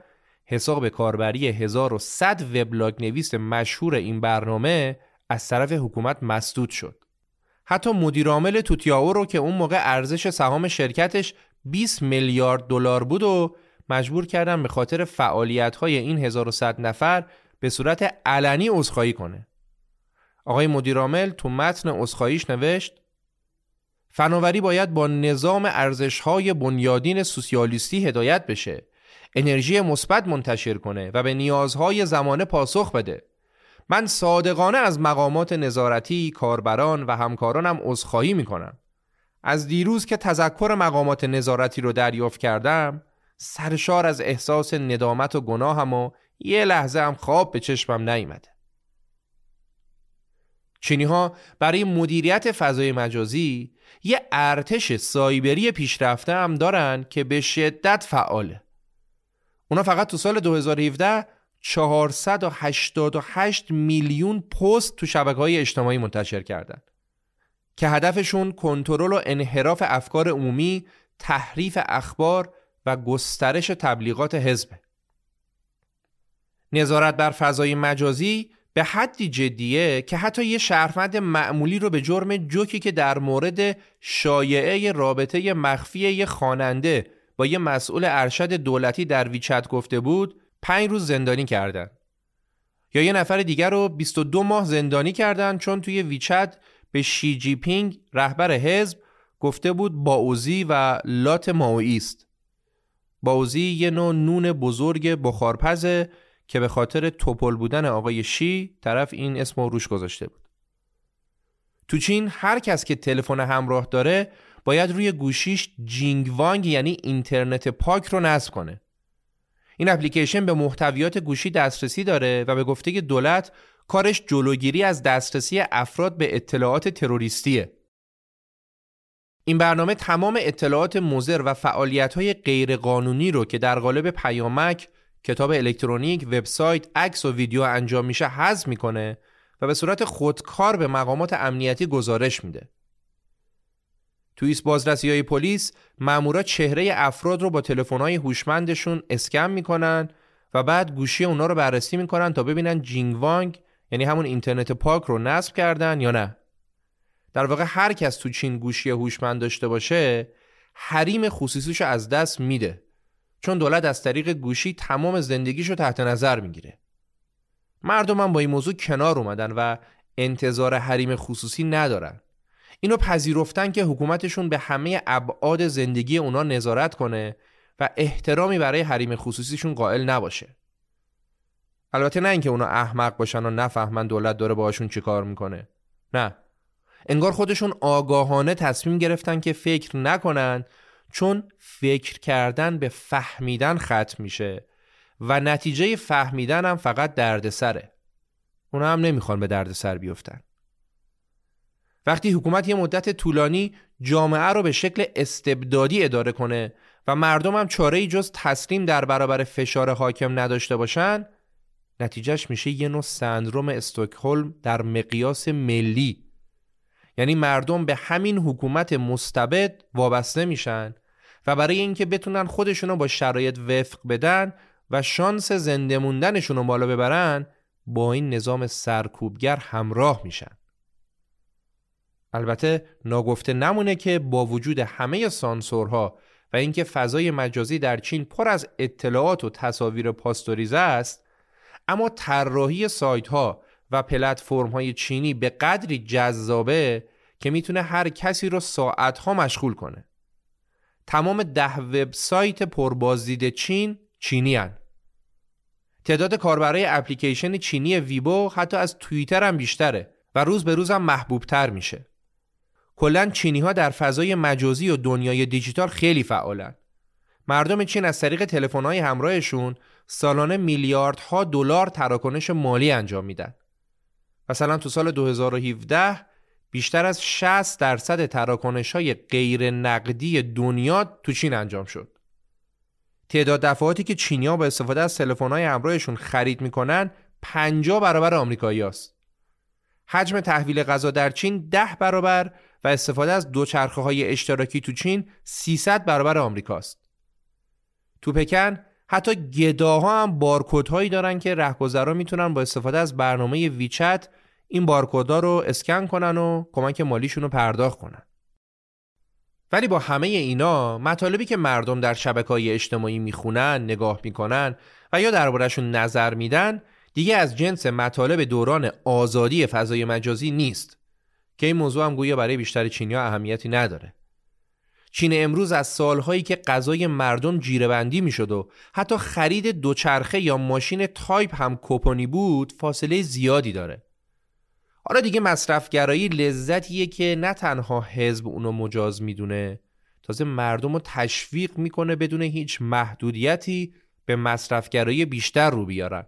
حساب کاربری 1100 وبلاگ نویس مشهور این برنامه از طرف حکومت مسدود شد. حتی مدیرعامل توتیاو رو که اون موقع ارزش سهام شرکتش 20 میلیارد دلار بود و مجبور کردن به خاطر فعالیت های این 1100 نفر به صورت علنی عذرخواهی کنه. آقای مدیرعامل تو متن عذرخواهیش نوشت فناوری باید با نظام ارزش‌های بنیادین سوسیالیستی هدایت بشه انرژی مثبت منتشر کنه و به نیازهای زمانه پاسخ بده. من صادقانه از مقامات نظارتی، کاربران و همکارانم عذرخواهی می‌کنم. از دیروز که تذکر مقامات نظارتی رو دریافت کردم سرشار از احساس ندامت و گناهم و یه لحظه هم خواب به چشمم نیامده چینی ها برای مدیریت فضای مجازی یه ارتش سایبری پیشرفته هم دارن که به شدت فعاله. اونا فقط تو سال 2017 488 میلیون پست تو شبکه های اجتماعی منتشر کردن که هدفشون کنترل و انحراف افکار عمومی، تحریف اخبار و گسترش تبلیغات حزب. نظارت بر فضای مجازی به حدی جدیه که حتی یه شهروند معمولی رو به جرم جوکی که در مورد شایعه رابطه مخفی یه خواننده با یه مسئول ارشد دولتی در ویچت گفته بود پنج روز زندانی کردن. یا یه نفر دیگر رو 22 ماه زندانی کردن چون توی ویچت به شی جی پینگ رهبر حزب گفته بود باوزی و لات ماوئی است باوزی یه نوع نون بزرگ بخارپزه که به خاطر تپل بودن آقای شی طرف این اسم روش گذاشته بود. تو چین هر کس که تلفن همراه داره باید روی گوشیش جینگ وانگ یعنی اینترنت پاک رو نصب کنه این اپلیکیشن به محتویات گوشی دسترسی داره و به گفته دولت کارش جلوگیری از دسترسی افراد به اطلاعات تروریستیه این برنامه تمام اطلاعات مزر و فعالیت‌های غیرقانونی رو که در قالب پیامک، کتاب الکترونیک، وبسایت، عکس و ویدیو انجام میشه حذف می‌کنه و به صورت خودکار به مقامات امنیتی گزارش میده. تو ایست بازرسی های پلیس مامورا چهره افراد رو با های هوشمندشون اسکن می‌کنن و بعد گوشی اونا رو بررسی می‌کنن تا ببینن جینگ وانگ یعنی همون اینترنت پاک رو نصب کردن یا نه. در واقع هر کس تو چین گوشی هوشمند داشته باشه حریم خصوصیش از دست میده. چون دولت از طریق گوشی تمام زندگیشو تحت نظر می‌گیره. مردم هم با این موضوع کنار اومدن و انتظار حریم خصوصی ندارن. اینو پذیرفتن که حکومتشون به همه ابعاد زندگی اونا نظارت کنه و احترامی برای حریم خصوصیشون قائل نباشه. البته نه اینکه اونا احمق باشن و نفهمن دولت داره باهاشون چیکار می‌کنه. نه. انگار خودشون آگاهانه تصمیم گرفتن که فکر نکنن چون فکر کردن به فهمیدن ختم میشه و نتیجه فهمیدن هم فقط دردسره. اونا هم نمی‌خوان به دردسر بیفتن. وقتی حکومت یه مدت طولانی جامعه رو به شکل استبدادی اداره کنه و مردم هم چاره جز تسلیم در برابر فشار حاکم نداشته باشن نتیجهش میشه یه نوع سندروم استوکهلم در مقیاس ملی. یعنی مردم به همین حکومت مستبد وابسته میشن و برای اینکه بتونن خودشونو با شرایط وفق بدن و شانس زنده موندنشون رو بالا ببرن با این نظام سرکوبگر همراه میشن. البته ناگفته نمونه که با وجود همه سانسورها و اینکه فضای مجازی در چین پر از اطلاعات و تصاویر پاستوریزه است اما طراحی سایت ها و پلتفرم های چینی به قدری جذابه که می‌تونه هر کسی رو ساعت ها مشغول کنه تمام ده وبسایت پربازدید چین چینی هن. تعداد کاربرای اپلیکیشن چینی ویبو حتی از توییتر هم بیشتره و روز به روز هم محبوب تر میشه کلا چینی ها در فضای مجازی و دنیای دیجیتال خیلی فعالن مردم چین از طریق تلفن های همراهشون سالانه میلیاردها دلار تراکنش مالی انجام میدن مثلا تو سال 2017 بیشتر از 60 درصد تراکنش های غیر نقدی دنیا تو چین انجام شد. تعداد دفعاتی که چینیا با استفاده از تلفن های همراهشون خرید می‌کنن 50 برابر آمریکایی است. حجم تحویل غذا در چین 10 برابر و استفاده از دوچرخه های اشتراکی تو چین 300 برابر آمریکاست. تو پکن حتی گداها هم بارکدهایی دارن که رهگذرا می‌تونن با استفاده از برنامه ویچت این بارکودا رو اسکن کنن و کمک مالیشون رو پرداخت کنن ولی با همه اینا مطالبی که مردم در شبکه های اجتماعی می‌خونن نگاه می‌کنن و یا درباره‌شون نظر میدن دیگه از جنس مطالب دوران آزادی فضای مجازی نیست که این موضوع هم گویا برای بیشتر چینیا اهمیتی نداره. چین امروز از سالهایی که غذای مردم جیره‌بندی می‌شد و حتی خرید دوچرخه یا ماشین تایپ هم کوپنی بود فاصله زیادی داره. حالا دیگه مصرفگرایی لذتیه که نه تنها حزب اونو مجاز می‌دونه تازه مردم رو تشویق می‌کنه بدون هیچ محدودیتی به مصرفگرایی بیشتر رو بیارن.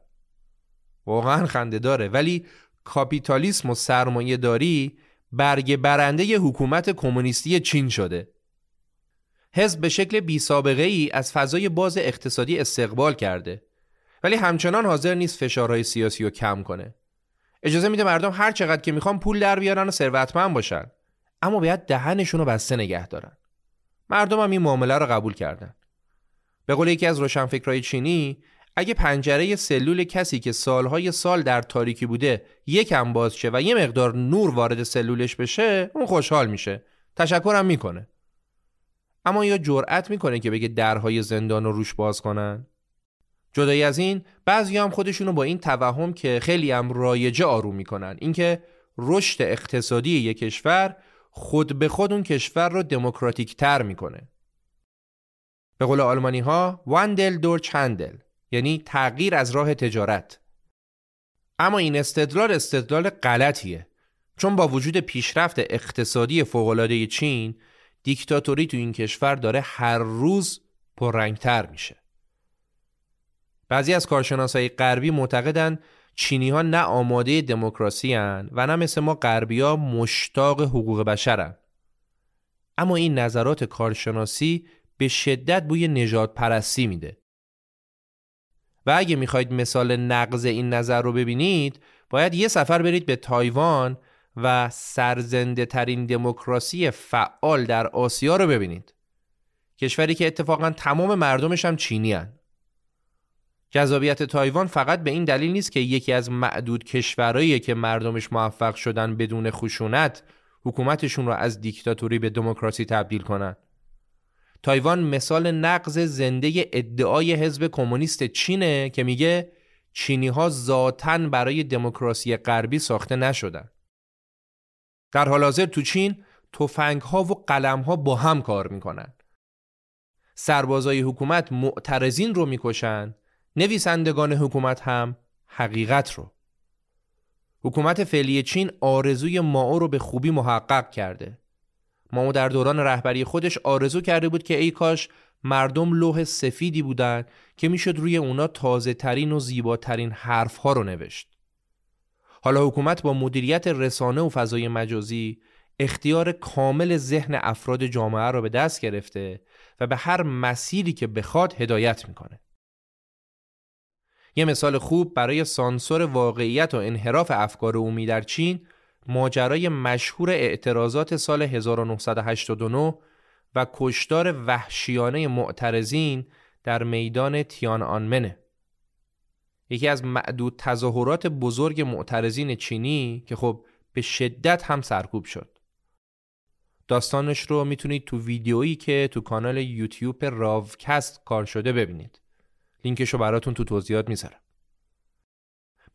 واقعا خنده داره. ولی کاپیتالیسم و سرمایه داری برگ برنده حکومت کمونیستی چین شده. حزب به شکل بی سابقه ای از فضای باز اقتصادی استقبال کرده. ولی همچنان حاضر نیست فشارهای سیاسی رو کم کنه. اجازه میده مردم هر چقدر که می‌خوان پول در بیارن و ثروتمند باشن. اما باید دهنشون رو بسته نگه دارن. مردم هم این معامله رو قبول کردن. به قول یکی از روشنفکرهای چینی اگه پنجره سلول کسی که سالهای سال در تاریکی بوده یکم باز شه و یه مقدار نور وارد سلولش بشه اون خوشحال میشه. تشکرم می‌کنه. اما یا جرأت می‌کنه که بگه درهای زندان رو روش باز کنن؟ جدایی از این بعضی هم خودشونو با این توهم که خیلی هم رایجه آروم می‌کنن. اینکه رشد اقتصادی یک کشور خود به خود اون کشور رو دموکراتیک تر می‌کنه. به قول آلمانی ها واندل دور چندل یعنی تغییر از راه تجارت اما این استدلال استدلال غلطیه چون با وجود پیشرفت اقتصادی فوقالعاده چین دیکتاتوری تو این کشور داره هر روز پررنگتر میشه بعضی از کارشناسای غربی معتقدند چینی ها نه آماده دموکراسی و نه مثل ما غربی ها مشتاق حقوق بشرن. اما این نظرات کارشناسی به شدت بوی نجات پرستی میده. و اگه می‌خواید مثال نقض این نظر رو ببینید باید یه سفر برید به تایوان و سرزنده ترین دموکراسی فعال در آسیا رو ببینید. کشوری که اتفاقا تمام مردمش هم چینی هن. جذابیت تایوان فقط به این دلیل نیست که یکی از معدود کشورهایی که مردمش موفق شدن بدون خشونت حکومتشون رو از دیکتاتوری به دموکراسی تبدیل کنن. تایوان مثال نقض زنده ادعای حزب کمونیست چینه که میگه چینی ها ذاتاً برای دموکراسی غربی ساخته نشدن. در حال حاضر تو چین تفنگ ها و قلم ها با هم کار می‌کنن. سربازای حکومت معترضین رو می‌کشن نویسندگان حکومت هم حقیقت رو حکومت فعلی چین آرزوی ماو رو به خوبی محقق کرده ماو در دوران رهبری خودش آرزو کرده بود که ای کاش مردم لوح سفیدی بودن که می‌شد روی اونا تازه ترین و زیباترین حرف ها رو نوشت حالا حکومت با مدیریت رسانه و فضای مجازی اختیار کامل ذهن افراد جامعه را به دست گرفته و به هر مسیری که بخواد هدایت می‌کنه. یه مثال خوب برای سانسور واقعیت و انحراف افکار عمومی در چین ماجرای مشهور اعتراضات سال 1989 و کشتار وحشیانه معترضین در میدان تیان آنمنه. یکی از معدود تظاهرات بزرگ معترضین چینی که خب به شدت هم سرکوب شد. داستانش رو می‌تونید تو ویدیویی که تو کانال یوتیوب راوکست کار شده ببینید. لینکش رو براتون تو توضیحات می‌ذارم.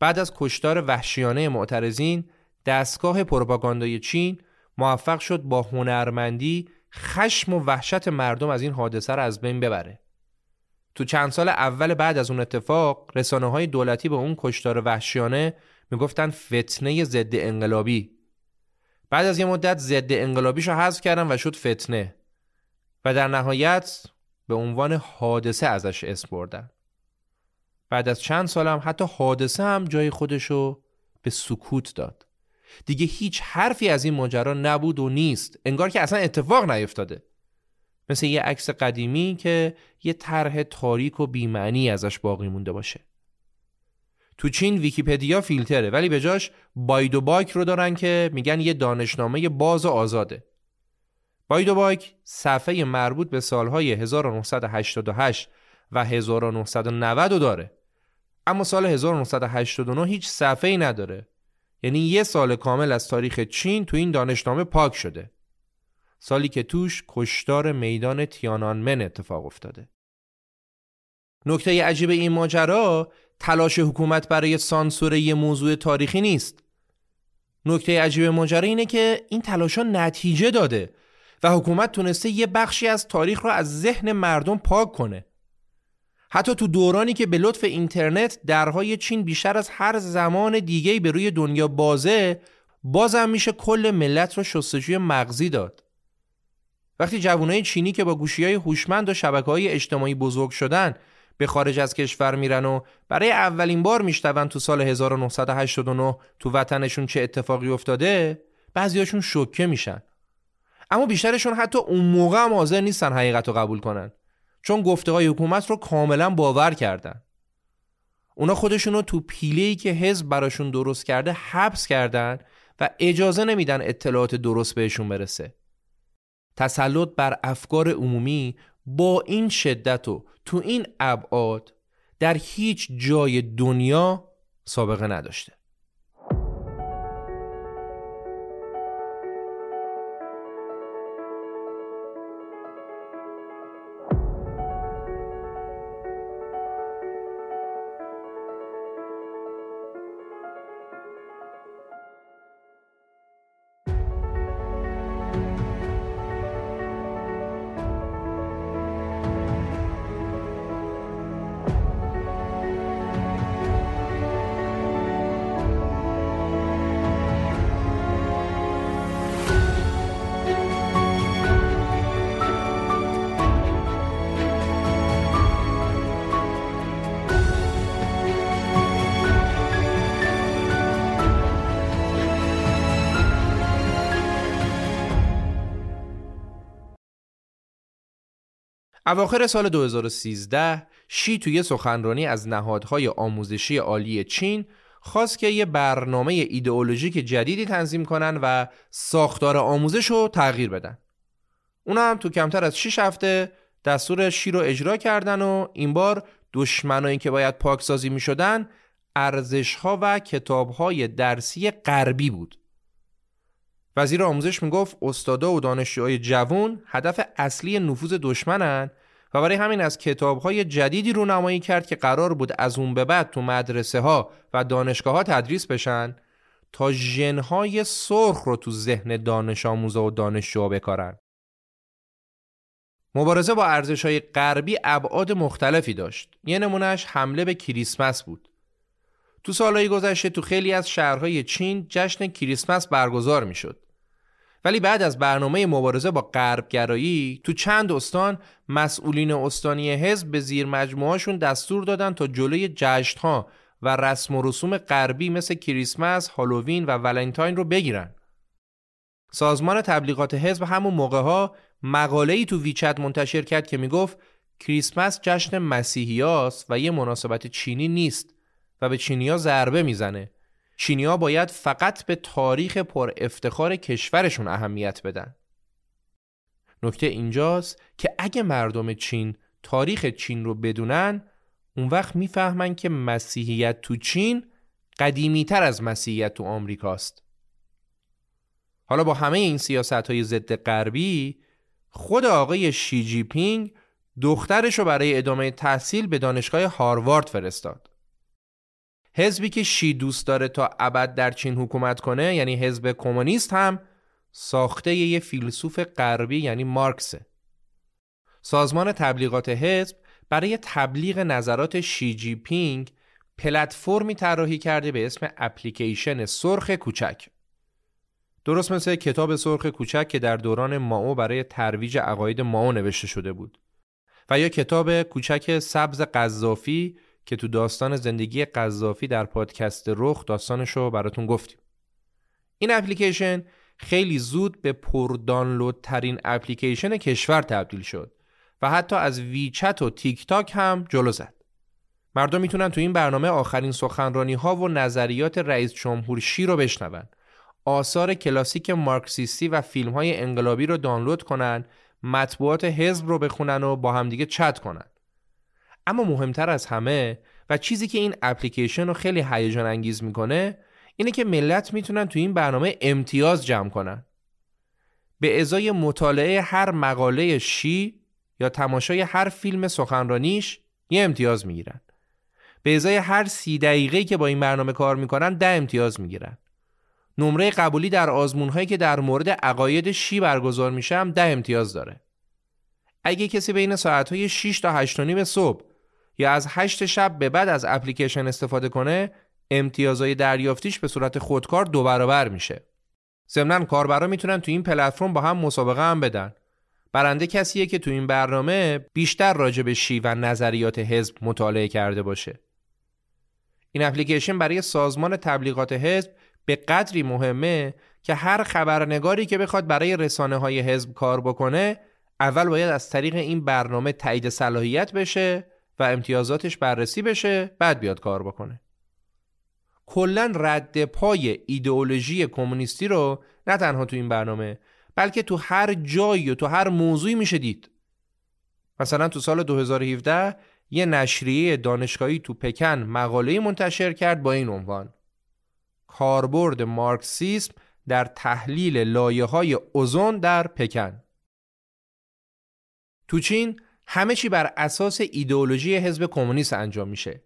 بعد از کشتار وحشیانه معترضین دستگاه پروپاگاندای چین موفق شد با هنرمندی خشم و وحشت مردم از این حادثه را از بین ببره. تو چند سال اول بعد از اون اتفاق رسانه های دولتی به اون کشتار وحشیانه می‌گفتن فتنه ضد انقلابی. بعد از یه مدت ضد انقلابیش رو حذف کردن و شد فتنه. و در نهایت به عنوان حادثه ازش اسم بردن. بعد از چند سال هم حتی حادثه هم جای خودشو به سکوت داد. دیگه هیچ حرفی از این ماجرا نبود و نیست. انگار که اصلا اتفاق نیفتاده. مثل یه عکس قدیمی که یه طرح تاریک و بیمعنی ازش باقی مونده باشه. تو چین ویکیپدیا فیلتره ولی به جاش بایدو بایک رو دارن که میگن یه دانشنامه باز و آزاده. بایدو بایک صفحه مربوط به سالهای 1988 و 1990 رو داره. اما سال 1989 هیچ صفحه ای نداره. یعنی یه سال کامل از تاریخ چین تو این دانشنامه پاک شده. سالی که توش کشتار میدان تیانانمن اتفاق افتاده. نکته عجیب این ماجرا تلاش حکومت برای سانسور یه موضوع تاریخی نیست. نکته عجیب ماجرا اینه که این تلاشا نتیجه داده و حکومت تونسته یه بخشی از تاریخ رو از ذهن مردم پاک کنه. حتی تو دورانی که به لطف اینترنت درهای چین بیشتر از هر زمان دیگه‌ای به روی دنیا بازه بازم میشه کل ملت رو شستشوی مغزی داد. وقتی جوانای چینی که با گوشی های هوشمند و شبکه های اجتماعی بزرگ شدن به خارج از کشور میرن و برای اولین بار میشتون تو سال 1989 تو وطنشون چه اتفاقی افتاده بعضیاشون شوکه میشن. اما بیشترشون حتی اون موقع هم حاضر نیستن حقیقت رو قبول کنن. چون گفته های حکومت رو کاملا باور کردن. اونا خودشون رو تو پیلهی که حزب براشون درست کرده حبس کردن و اجازه نمیدن اطلاعات درست بهشون برسه. تسلط بر افکار عمومی با این شدت و تو این ابعاد در هیچ جای دنیا سابقه نداشته. اواخر سال 2013 شی توی سخنرانی از نهادهای آموزشی عالی چین خواست که یه برنامه ایدئولوژیک جدیدی تنظیم کنن و ساختار آموزش رو تغییر بدن. اونا هم تو کمتر از 6 هفته دستور شی رو اجرا کردن و این بار دشمنایی که باید پاکسازی می شدن ارزش ها و کتاب های درسی غربی بود. وزیر آموزش می‌گفت استادا و دانشجوهای جوان هدف اصلی نفوذ دشمنن و برای همین از کتابهای جدیدی رو نمایی کرد که قرار بود از اون به بعد تو مدرسه ها و دانشگاه ها تدریس بشن تا ژنهای سرخ رو تو ذهن دانش آموزه و دانشجوها بکارن. مبارزه با ارزش های غربی ابعاد مختلفی داشت. یه نمونهش حمله به کریسمس بود. تو سالهای گذشته تو خیلی از شهرهای چین جشن کریسمس برگزار می‌شد. ولی بعد از برنامه مبارزه با غربگرایی تو چند استان مسئولین استانی حزب به زیر مجموعهشون دستور دادن تا جلوی جشنها و رسم و رسوم غربی مثل کریسمس، هالووین و ولنتاین رو بگیرن. سازمان تبلیغات حزب همون موقع ها مقاله ای تو ویچت منتشر کرد که می‌گفت کریسمس جشن مسیحیاست و یه مناسبت چینی نیست و به چینیا ضربه می‌زنه. چینیا باید فقط به تاریخ پر افتخار کشورشون اهمیت بدن. نکته اینجاست که اگه مردم چین تاریخ چین رو بدونن اون وقت می‌فهمن که مسیحیت تو چین قدیمی تر از مسیحیت تو آمریکاست. حالا با همه این سیاست های ضد غربی خود آقای شی جی پینگ دخترش رو برای ادامه تحصیل به دانشگاه هاروارد فرستاد. حزبی که شی دوست داره تا ابد در چین حکومت کنه یعنی حزب کمونیست هم ساخته یه فیلسوف غربی یعنی مارکسه. سازمان تبلیغات حزب برای تبلیغ نظرات شی جی پینگ پلتفرمی طراحی کرده به اسم اپلیکیشن سرخ کوچک. درست مثل کتاب سرخ کوچک که در دوران ماو برای ترویج عقاید ماو نوشته شده بود و یا کتاب کوچک سبز قذافی که تو داستان زندگی قذافی در پادکست رخ داستانش رو براتون گفتیم. این اپلیکیشن خیلی زود به پر دانلود ترین اپلیکیشن کشور تبدیل شد و حتی از ویچت و تیک تاک هم جلو زد. مردم می‌تونن تو این برنامه آخرین سخنرانی ها و نظریات رئیس جمهور شی رو بشنون. آثار کلاسیک مارکسیستی و فیلم های انقلابی رو دانلود کنن، مطبوعات حزب رو بخونن و با همدیگه چت کنن. اما مهمتر از همه و چیزی که این اپلیکیشن رو خیلی هیجان انگیز می‌کنه اینه که ملت می‌تونن تو این برنامه امتیاز جمع کنن. به ازای مطالعه هر مقاله شی یا تماشای هر فیلم سخنرانیش یه امتیاز می‌گیرن. به ازای هر سی دقیقه که با این برنامه کار می‌کنن ده امتیاز می‌گیرن. نمره قبولی در آزمون که در مورد عقاید شی برگزار میشه هم ده امتیاز داره. اگه کسی بین ساعت های 6 تا 8 نیم صبح یا از 8 شب به بعد از اپلیکیشن استفاده کنه امتیازهای دریافتیش به صورت خودکار دو برابر میشه. ضمن کاربرا می‌تونن تو این پلتفرم با هم مسابقه هم بدن. برنده کسیه که تو این برنامه بیشتر راجع به شی و نظریات حزب مطالعه کرده باشه. این اپلیکیشن برای سازمان تبلیغات حزب به قدری مهمه که هر خبرنگاری که بخواد برای رسانه های حزب کار بکنه اول باید از طریق این برنامه تایید صلاحیت بشه و امتیازاتش بررسی بشه بعد بیاد کار بکنه. کلا رد پای ایدئولوژی کمونیستی رو نه تنها تو این برنامه بلکه تو هر جایی و تو هر موضوعی میشه دید. مثلا تو سال 2017 یه نشریه دانشگاهی تو پکن مقاله منتشر کرد با این عنوان. کاربرد مارکسیسم در تحلیل لایه های اوزون در پکن. تو چین همه چی بر اساس ایدئولوژی حزب کمونیست انجام میشه.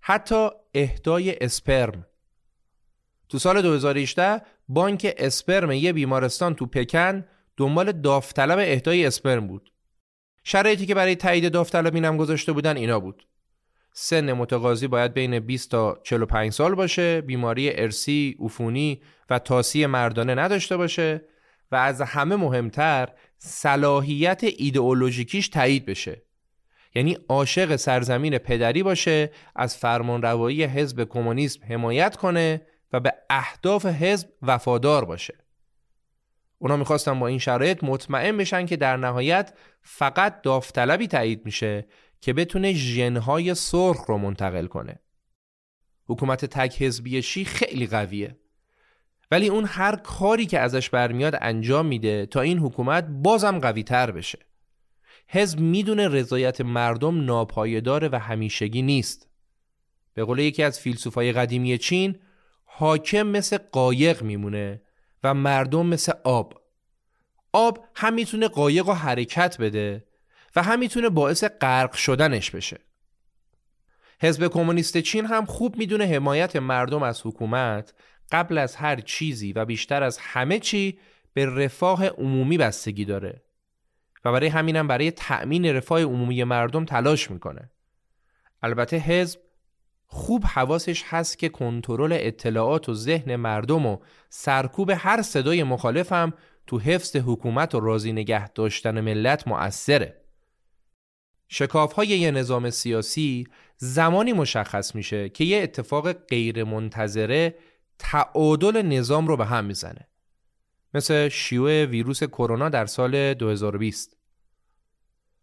حتی اهدای اسپرم. تو سال 2018 بانک اسپرم یه بیمارستان تو پکن دنبال داوطلب اهدای اسپرم بود. شرایطی که برای تایید داوطلب اینم گذاشته بودن اینا بود. سن متقاضی باید بین 20 تا 45 سال باشه بیماری ارسی، عفونی و تاسی مردانه نداشته باشه و از همه مهمتر صلاحیت ایدئولوژیکیش تایید بشه. یعنی عاشق سرزمین پدری باشه از فرمانروایی حزب کمونیسم حمایت کنه و به اهداف حزب وفادار باشه. اونا می‌خواستن با این شرایط مطمئن بشن که در نهایت فقط داوطلبی تایید میشه که بتونه ژنهای سرخ رو منتقل کنه. حکومت تک حزبی شی خیلی قویه. ولی اون هر کاری که ازش برمیاد انجام میده تا این حکومت بازم قوی تر بشه. حزب می‌دونه رضایت مردم ناپایدار و همیشگی نیست. به قول یکی از فیلسوفای قدیمی چین حاکم مثل قایق میمونه و مردم مثل آب. آب هم می‌تونه قایق و حرکت بده و هم می‌تونه باعث غرق شدنش بشه. حزب کمونیست چین هم خوب می‌دونه حمایت مردم از حکومت قبل از هر چیزی و بیشتر از همه چی به رفاه عمومی بستگی داره و برای همینم برای تأمین رفاه عمومی مردم تلاش می‌کنه البته حزب خوب حواسش هست که کنترل اطلاعات و ذهن مردم و سرکوب هر صدای مخالف هم تو حفظ حکومت و راضی نگه داشتن ملت مؤثره. شکاف های یه نظام سیاسی زمانی مشخص میشه که یه اتفاق غیر منتظره تعادل نظام رو به هم می‌زنه. مثل شیوع ویروس کرونا در سال 2020.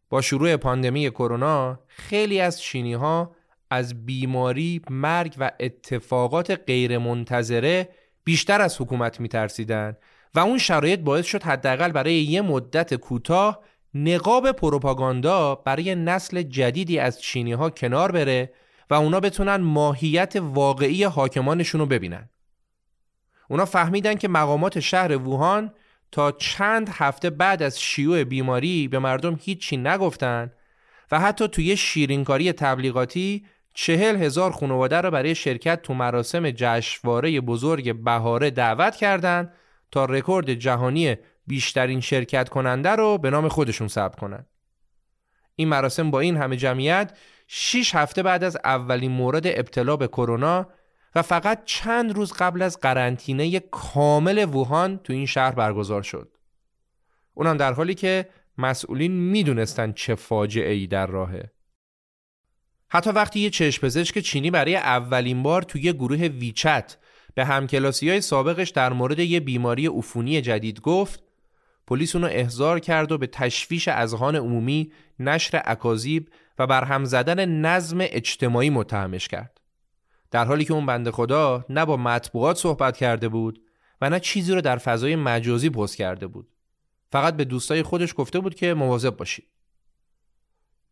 با شروع پاندمی کرونا خیلی از چینی ها از بیماری، مرگ و اتفاقات غیرمنتظره بیشتر از حکومت میترسیدن و اون شرایط باعث شد حداقل برای یه مدت کوتاه نقاب پروپاگاندا برای نسل جدیدی از چینی ها کنار بره و اونا بتونن ماهیت واقعی حاکمانشون رو ببینن. اونا فهمیدن که مقامات شهر ووهان تا چند هفته بعد از شیوع بیماری به مردم هیچی نگفتن و حتی توی شیرینکاری تبلیغاتی چهل هزار خانواده را برای شرکت تو مراسم جشنواره بزرگ بهاره دعوت کردند تا رکورد جهانی بیشترین شرکت کننده رو به نام خودشون ثبت کنند. این مراسم با این همه جمعیت 6 هفته بعد از اولین مورد ابتلا به کرونا و فقط چند روز قبل از قرنطینه کامل ووهان تو این شهر برگزار شد. اونم در حالی که مسئولین می‌دونستن چه فاجعه ای در راهه. حتی وقتی یه چشم پزشک چینی برای اولین بار توی گروه ویچت به همکلاسی های سابقش در مورد یه بیماری عفونی جدید گفت پلیس اونو احضار کرد و به تشویش اذهان عمومی نشر اکاذیب و برهم زدن نظم اجتماعی متهمش کرد در حالی که اون بنده خدا نه با مطبوعات صحبت کرده بود و نه چیزی رو در فضای مجازی پست کرده بود. فقط به دوستای خودش گفته بود که مواظب باشید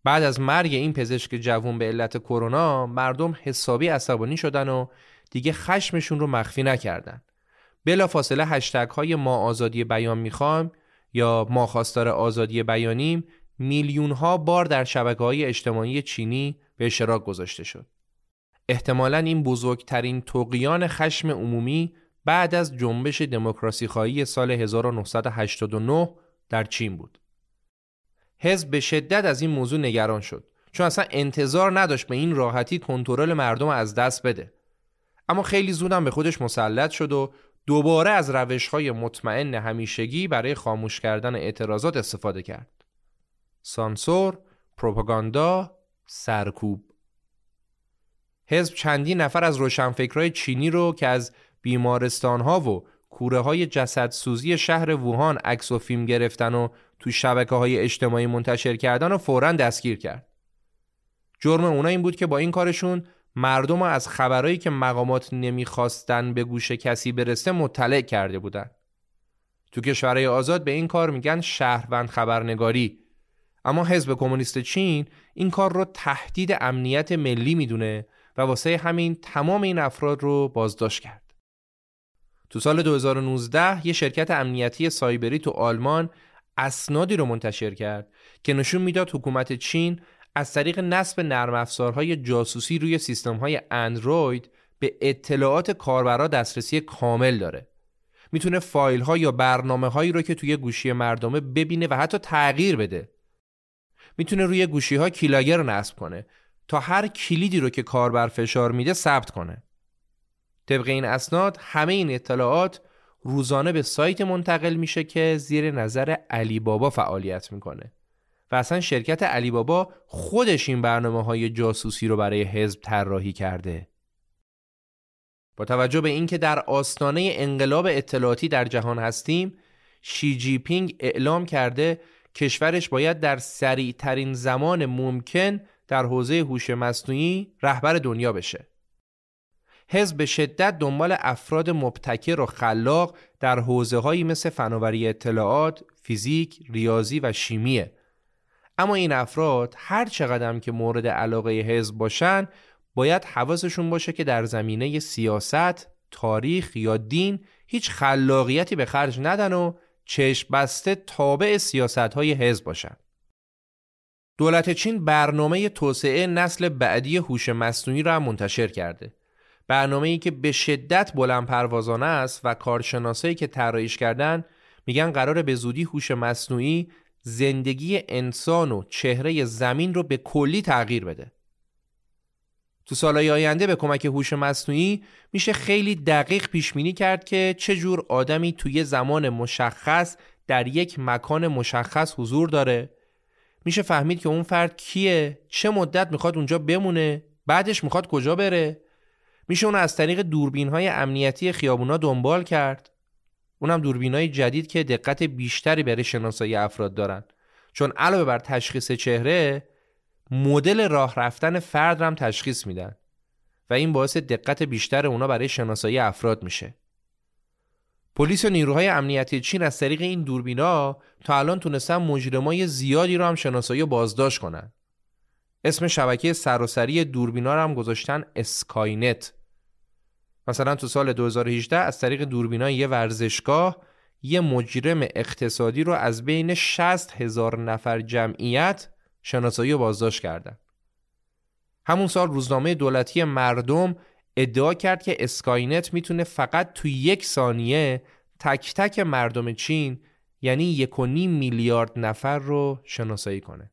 بعد از مرگ این پزشک جوون به علت کرونا مردم حسابی عصبانی شدن و دیگه خشمشون رو مخفی نکردن. بلا فاصله هشتگ های ما آزادی بیان می‌خوام یا ما خواستار آزادی بیانیم میلیون ها بار در شبکه های اجتماعی چینی به اشتراک گذاشته شد. احتمالا این بزرگترین توقیان خشم عمومی بعد از جنبش دموکراسی خواهی سال 1989 در چین بود. حزب به شدت از این موضوع نگران شد چون اصلا انتظار نداشت به این راحتی کنترل مردم از دست بده. اما خیلی زودم به خودش مسلط شد و دوباره از روش های مطمئن همیشگی برای خاموش کردن اعتراضات استفاده کرد. سانسور، پروپاگاندا، سرکوب. حزب چندین نفر از روشنفکرای چینی رو که از بیمارستان ها و کوره های جسدسوزی شهر ووهان عکس و فیلم گرفتن و تو شبکه های اجتماعی منتشر کردن و فورا دستگیر کرد. جرم اونا این بود که با این کارشون مردم از خبرهایی که مقامات نمی‌خواستن به گوش کسی برسه مطلع کرده بودن. تو کشورهای آزاد به این کار میگن شهروند خبرنگاری اما حزب کمونیست چین این کار رو تهدید امنیت ملی می‌دونه و واسه همین تمام این افراد رو بازداشت کرد. تو سال 2019 یه شرکت امنیتی سایبری تو آلمان اسنادی رو منتشر کرد که نشون می‌داد حکومت چین از طریق نصب نرم افزارهای جاسوسی روی سیستم های اندروید به اطلاعات کاربرا دسترسی کامل داره. می‌تونه فایل ها یا برنامه هایی رو که توی گوشی مردمه ببینه و حتی تغییر بده. می‌تونه روی گوشی ها کیلاگر رو نصب کنه تا هر کلیدی رو که کاربر فشار میده ثبت کنه. طبق این اسناد همه این اطلاعات روزانه به سایت منتقل میشه که زیر نظر علی بابا فعالیت می‌کنه. و اصلا شرکت علی بابا خودش این برنامه های جاسوسی رو برای حزب طراحی کرده. با توجه به اینکه در آستانه انقلاب اطلاعاتی در جهان هستیم، شی جی پینگ اعلام کرده کشورش باید در سریع ترین زمان ممکن در حوزه هوش مصنوعی رهبر دنیا بشه. حزب به شدت دنبال افراد مبتکر و خلاق در حوزه هایی مثل فناوری اطلاعات، فیزیک، ریاضی و شیمیه اما این افراد هر چقدر که مورد علاقه حزب باشن باید حواسشون باشه که در زمینه سیاست، تاریخ یا دین هیچ خلاقیتی به خرج ندن و چشم بسته تابع سیاست های حزب باشن. دولت چین برنامه توسعه نسل بعدی هوش مصنوعی را منتشر کرده. برنامه ای که به شدت بلند پروازانه است و کارشناسایی که طراحیش کردن میگن قرار به زودی هوش مصنوعی زندگی انسان و چهره زمین رو به کلی تغییر بده. تو سالهای آینده به کمک هوش مصنوعی میشه خیلی دقیق پیش بینی کرد که چه جور آدمی توی زمان مشخص در یک مکان مشخص حضور داره میشه فهمید که اون فرد کیه چه مدت می‌خواد اونجا بمونه بعدش می‌خواد کجا بره. میشه اون از طریق دوربین های امنیتی خیابونا دنبال کرد. اونم دوربین های جدید که دقت بیشتری برای شناسایی افراد دارن. چون علاوه بر تشخیص چهره مدل راه رفتن فرد هم تشخیص میدن. و این باعث دقت بیشتر اونا برای شناسایی افراد میشه. پلیس و نیروهای امنیتی چین از طریق این دوربینا تا الان تونستن مجرمای زیادی رو هم شناسایی و بازداشت کنن. اسم شبکه سراسری دوربینا رو هم گذاشتن اسکاینت. مثلا تو سال 2018 از طریق دوربینای یه ورزشگاه یه مجرم اقتصادی رو از بین 60 هزار نفر جمعیت شناسایی و بازداشت کردند. همون سال روزنامه دولتی مردم ادعا کرد که اسکاینت می‌تونه فقط تو یک ثانیه تک تک مردم چین یعنی یک و نیم میلیارد نفر رو شناسایی کنه.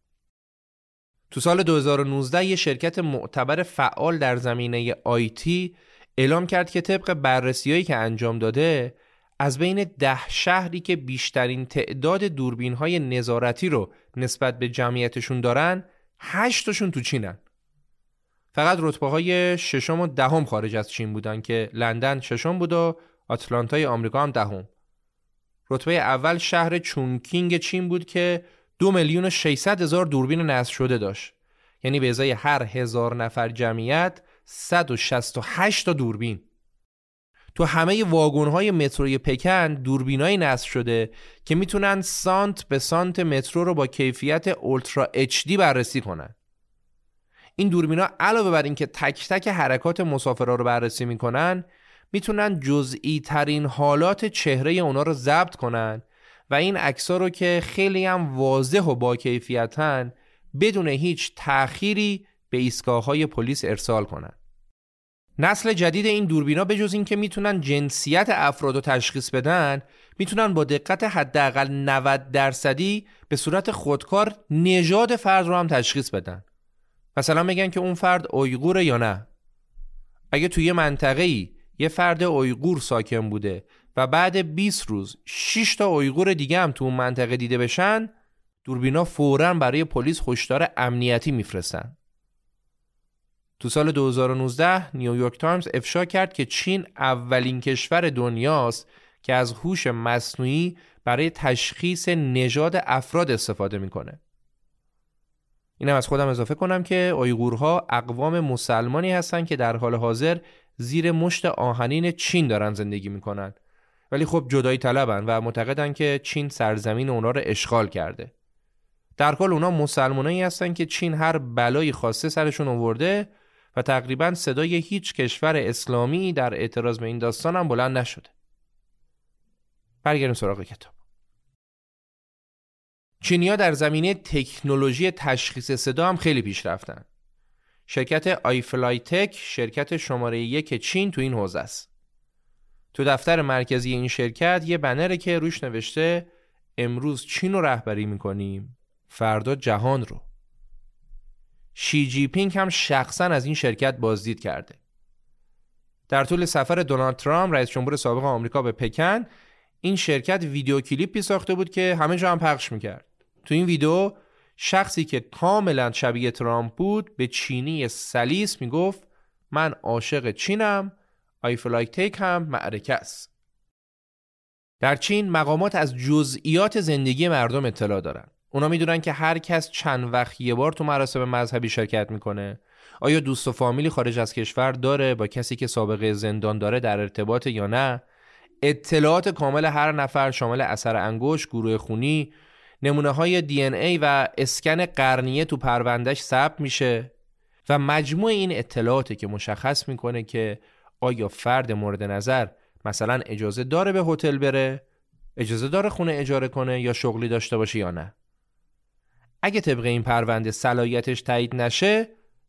تو سال 2019 یه شرکت معتبر فعال در زمینه آیتی اعلام کرد که طبق بررسیهایی که انجام داده از بین ده شهری که بیشترین تعداد دوربین های نظارتی رو نسبت به جمعیتشون دارن هشتشون تو چینن فقط رتبه های ششم و دهم خارج از چین بودن که لندن ششم بود و آتلانتای آمریکا هم دهم. رتبه اول شهر چونکینگ چین بود که دو میلیون و 600 هزار دوربین نصب شده داشت. یعنی به ازای هر هزار نفر جمعیت 168 تا دوربین. تو همه واگن های متروی پکن دوربینای نصب شده که می‌تونن سانت به سانت مترو رو با کیفیت اولترا اچ بررسی کنن. این دوربینا علاوه بر اینکه تک تک حرکات مسافرها رو بررسی می‌کنن می‌تونن جزئی ترین حالات چهره اونا رو ضبط کنن و این عکس رو که خیلی هم واضح و با کیفیتن بدون هیچ تأخیری به ایستگاه های پلیس ارسال کنن. نسل جدید این دوربینا به جز اینکه می‌تونن جنسیت افراد رو تشخیص بدن می‌تونن با دقت حداقل 90 درصدی به صورت خودکار نژاد فرد رو هم تشخیص بدن. مثلا میگن که اون فرد اویغوره یا نه اگه توی منطقه ای یه فرد اویغور ساکن بوده و بعد 20 روز 6 تا اویغور دیگه هم تو اون منطقه دیده بشن دوربینا فوراً برای پلیس هشدار امنیتی میفرستن تو سال 2019 نیویورک تایمز افشا کرد که چین اولین کشور دنیاست که از هوش مصنوعی برای تشخیص نژاد افراد استفاده می‌کنه. اینم از خودم اضافه کنم که اویغورها اقوام مسلمانی هستند که در حال حاضر زیر مشت آهنین چین دارن زندگی می‌کنن ولی خب جدایی طلبن و معتقدن که چین سرزمین اونا رو اشغال کرده. در کل اونا مسلمانایی هستن که چین هر بلایی خواسته سرشون آورده و تقریبا صدای هیچ کشور اسلامی در اعتراض به این داستان هم بلند نشده. برگردیم سراغ کتاب. چینیا در زمینه تکنولوژی تشخیص صدا هم خیلی پیش رفتن. شرکت آیفلای تک شرکت شماره یک چین تو این حوزه است. تو دفتر مرکزی این شرکت یه بنره که روش نوشته امروز چین رو رهبری می‌کنیم فردا جهان رو شی جی پینگ هم شخصا از این شرکت بازدید کرده. در طول سفر دونالد ترامپ رئیس جمهور سابق آمریکا به پکن این شرکت ویدیو کلیپی ساخته بود که همه جا هم پخش می‌کرد. تو این ویدیو شخصی که کاملا شبیه ترامپ بود به چینی سلیس می‌گفت من عاشق چینم آیفلایک تیکم معرکه است. در چین مقامات از جزئیات زندگی مردم اطلاع دارند. اونا می‌دونن که هر کس چند وقت یه بار تو مراسم مذهبی شرکت می‌کنه آیا دوست و فامیلی خارج از کشور داره با کسی که سابقه زندان داره در ارتباطه یا نه اطلاعات کامل هر نفر شامل اثر انگشت گروه خونی نمونه های دی ان ای و اسکن قرنیه تو پروندهش ثبت میشه و مجموع این اطلاعاتی که مشخص می‌کنه که آیا فرد مورد نظر مثلا اجازه داره به هتل بره اجازه داره خونه اجاره کنه یا شغلی داشته باشه یا نه. اگه طبق این پرونده صلاحیتش تایید نشه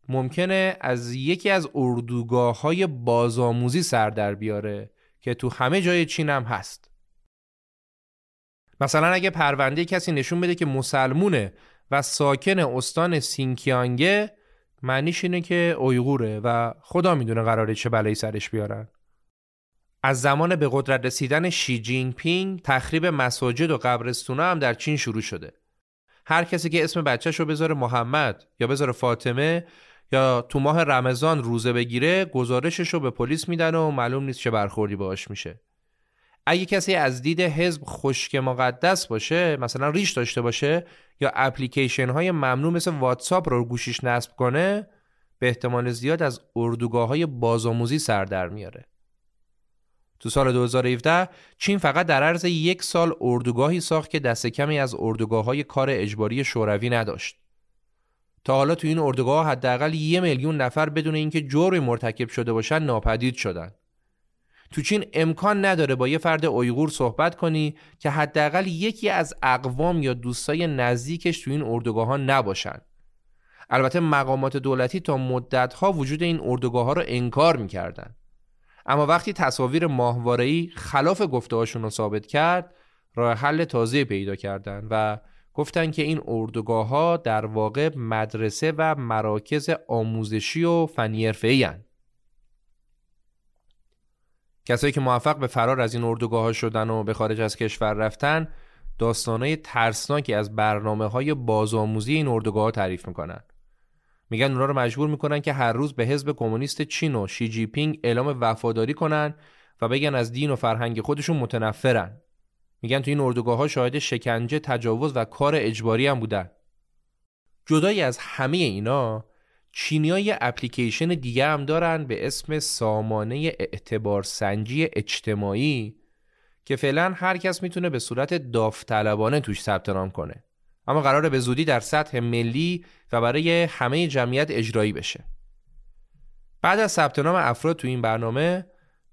ممکنه از یکی از اردوگاه های بازآموزی سر در بیاره که تو همه جای چین هم هست. مثلا اگه پرونده کسی نشون بده که مسلمونه و ساکن استان سینکیانگه معنیش اینه که اویغوره و خدا می‌دونه قراره چه بلایی سرش بیارن. از زمان به قدرت رسیدن شی جین پینگ تخریب مساجد و قبرستونا هم در چین شروع شده. هر کسی که اسم بچهش رو بذاره محمد یا بذاره فاطمه یا تو ماه رمضان روزه بگیره گزارشش رو به پلیس میدن و معلوم نیست چه برخوردی باهاش میشه. اگه کسی از دید حزب خشک مقدس باشه مثلا ریش داشته باشه یا اپلیکیشن های ممنوع مثل واتساپ رو گوشیش نصب کنه به احتمال زیاد از اردوگاه های بازآموزی سر در میاره تو سال 2017 چین فقط در عرض یک سال اردوگاهی ساخت که دست کمی از اردوگاه های کار اجباری شوروی نداشت. تا حالا تو این اردوگاه حداقل یه میلیون نفر بدون اینکه جرمی مرتکب شده باشن ناپدید شدن. تو چین امکان نداره با یه فرد اویغور صحبت کنی که حداقل یکی از اقوام یا دوستای نزدیکش تو این اردوگاه ها نباشن. البته مقامات دولتی تا مدت ها وجود این اردوگاه ها رو انکار می‌کردن. اما وقتی تصاویر ماهواره‌ای خلاف گفته‌هاشون رو ثابت کرد راه حل تازه پیدا کردند و گفتن که این اردوگاه ها در واقع مدرسه و مراکز آموزشی و فنی حرفه‌ای کسایی که موفق به فرار از این اردوگاه ها شدن و به خارج از کشور رفتن داستانهای ترسناکی از برنامه های بازآموزی این اردوگاه ها تعریف می‌کنن. میگن اونا رو مجبور می‌کنن که هر روز به حزب کمونیست چین و شی جی پینگ اعلام وفاداری کنن و بگن از دین و فرهنگ خودشون متنفرن. میگن تو این اردوگاه ها شاهد شکنجه تجاوز و کار اجباری هم بودن. جدای از همه اینا چینی اپلیکیشن دیگه هم دارن به اسم سامانه اعتبار سنجی اجتماعی که فعلا هر کس می‌تونه به صورت داوطلبانه توش ثبت نام کنه. اما قراره به زودی در سطح ملی و برای همه جمعیت اجرایی بشه. بعد از ثبت نام افراد تو این برنامه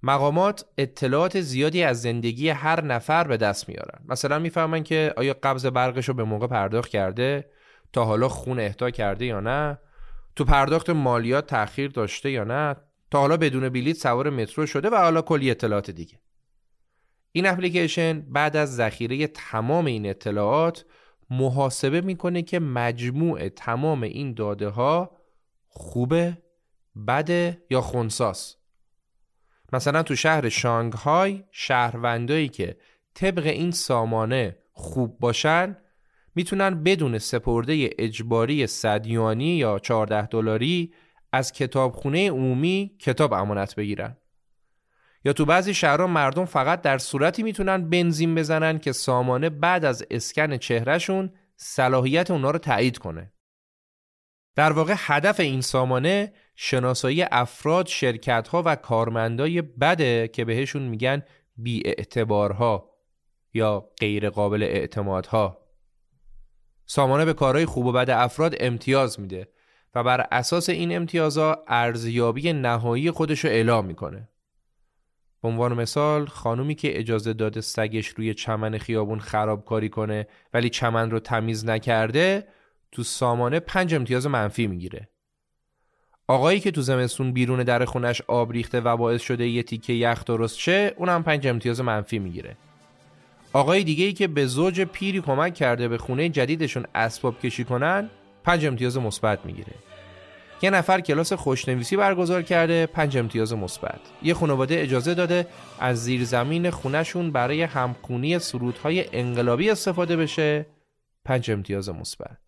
مقامات اطلاعات زیادی از زندگی هر نفر به دست میارن. مثلا می‌فهمن که آیا قبض برقش رو به موقع پرداخت کرده تا حالا خون اهدا کرده یا نه. تو پرداخت مالیات تأخیر داشته یا نه تا حالا بدون بلیط سوار مترو شده و حالا کلی اطلاعات دیگه. این اپلیکیشن بعد از ذخیره تمام این اطلاعات محاسبه می‌کنه که مجموع تمام این داده ها خوبه بده یا خونساس مثلا تو شهر شانگهای شهروندایی که طبق این سامانه خوب باشن می‌تونن بدون سپرده اجباری صدیانی یا 14 دلاری از کتابخونه عمومی کتاب امانت بگیرن یا تو بعضی شهرها مردم فقط در صورتی می‌تونن بنزین بزنن که سامانه بعد از اسکن چهرهشون صلاحیت اونا رو تایید کنه. در واقع هدف این سامانه شناسایی افراد، شرکتها و کارمندای بده که بهشون میگن بی اعتبارها یا غیر قابل اعتمادها. سامانه به کارهای خوب و بد افراد امتیاز میده و بر اساس این امتیازها ارزیابی نهایی خودش رو اعلام می‌کنه. به عنوان مثال خانومی که اجازه داده سگش روی چمن خیابون خرابکاری کنه ولی چمن رو تمیز نکرده تو سامانه پنج امتیاز منفی می‌گیره آقایی که تو زمستون بیرون در خونش آب ریخته و باعث شده یه تیکه یخ درست شه اونم پنج امتیاز منفی می‌گیره آقای دیگه ای که به زوج پیری کمک کرده به خونه جدیدشون اسباب کشی کنن پنج امتیاز مثبت می‌گیره. یه نفر کلاس خوشنویسی برگزار کرده پنج امتیاز مثبت. یه خانواده اجازه داده از زیرزمین خونهشون برای همخونی سرودهای انقلابی استفاده بشه پنج امتیاز مثبت.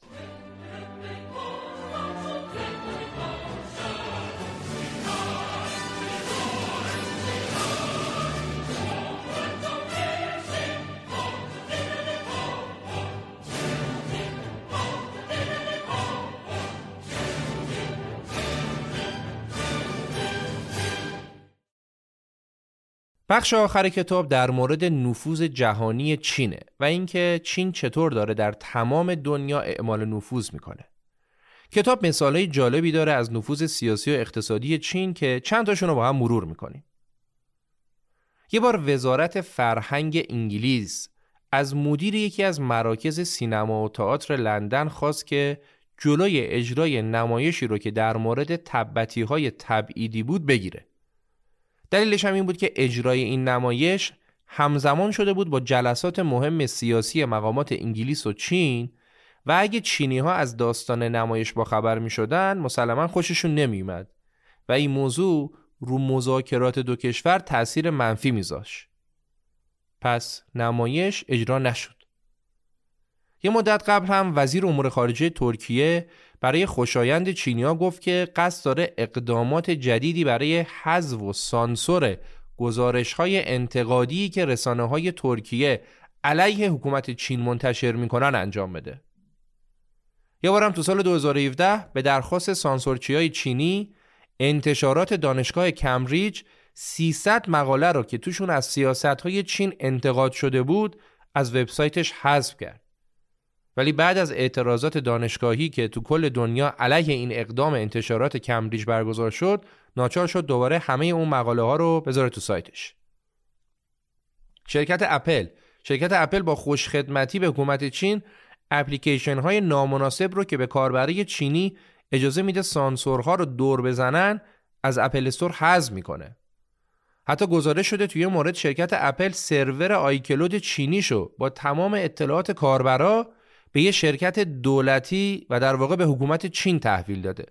بخش آخر کتاب در مورد نفوذ جهانی چینه و اینکه چین چطور داره در تمام دنیا اعمال نفوذ می‌کنه. کتاب مثالهای جالبی داره از نفوذ سیاسی و اقتصادی چین که چند تاشون رو با هم مرور می‌کنیم. یه بار وزارت فرهنگ انگلیس از مدیر یکی از مراکز سینما و تئاتر لندن خواست که جلوی اجرای نمایشی رو که در مورد تبتی های تبعیدی بود بگیره. دلیلش هم این بود که اجرای این نمایش همزمان شده بود با جلسات مهم سیاسی مقامات انگلیس و چین و اگه چینی ها از داستان نمایش با خبر می شدن مسلما خوششون نمیومد و این موضوع رو مذاکرات دو کشور تأثیر منفی میذاش. پس نمایش اجرا نشد. یه مدت قبل هم وزیر امور خارجه ترکیه برای خوشایند چینیا گفت که قصد داره اقدامات جدیدی برای حذف و سانسور گزارش های انتقادی که رسانه های ترکیه علیه حکومت چین منتشر می‌کنن انجام بده. یه بارم تو سال 2017 به درخواست سانسورچی های چینی انتشارات دانشگاه کمبریج 300 مقاله رو که توشون از سیاست های چین انتقاد شده بود از وبسایتش حذف کرد. ولی بعد از اعتراضات دانشگاهی که تو کل دنیا علیه این اقدام انتشارات کمبریج برگزار شد ناچار شد دوباره همه اون مقاله ها رو بذاره تو سایتش. شرکت اپل. شرکت اپل با خوشخدمتی به حکومت چین اپلیکیشن های نامناسب رو که به کاربری چینی اجازه میده سانسورها رو دور بزنن از اپل استور حذف می‌کنه. حتی گزارش شده توی مورد شرکت اپل سرور آیکلود چینی شو با تمام اطلاعات کاربرا به یه شرکت دولتی و در واقع به حکومت چین تحویل داده.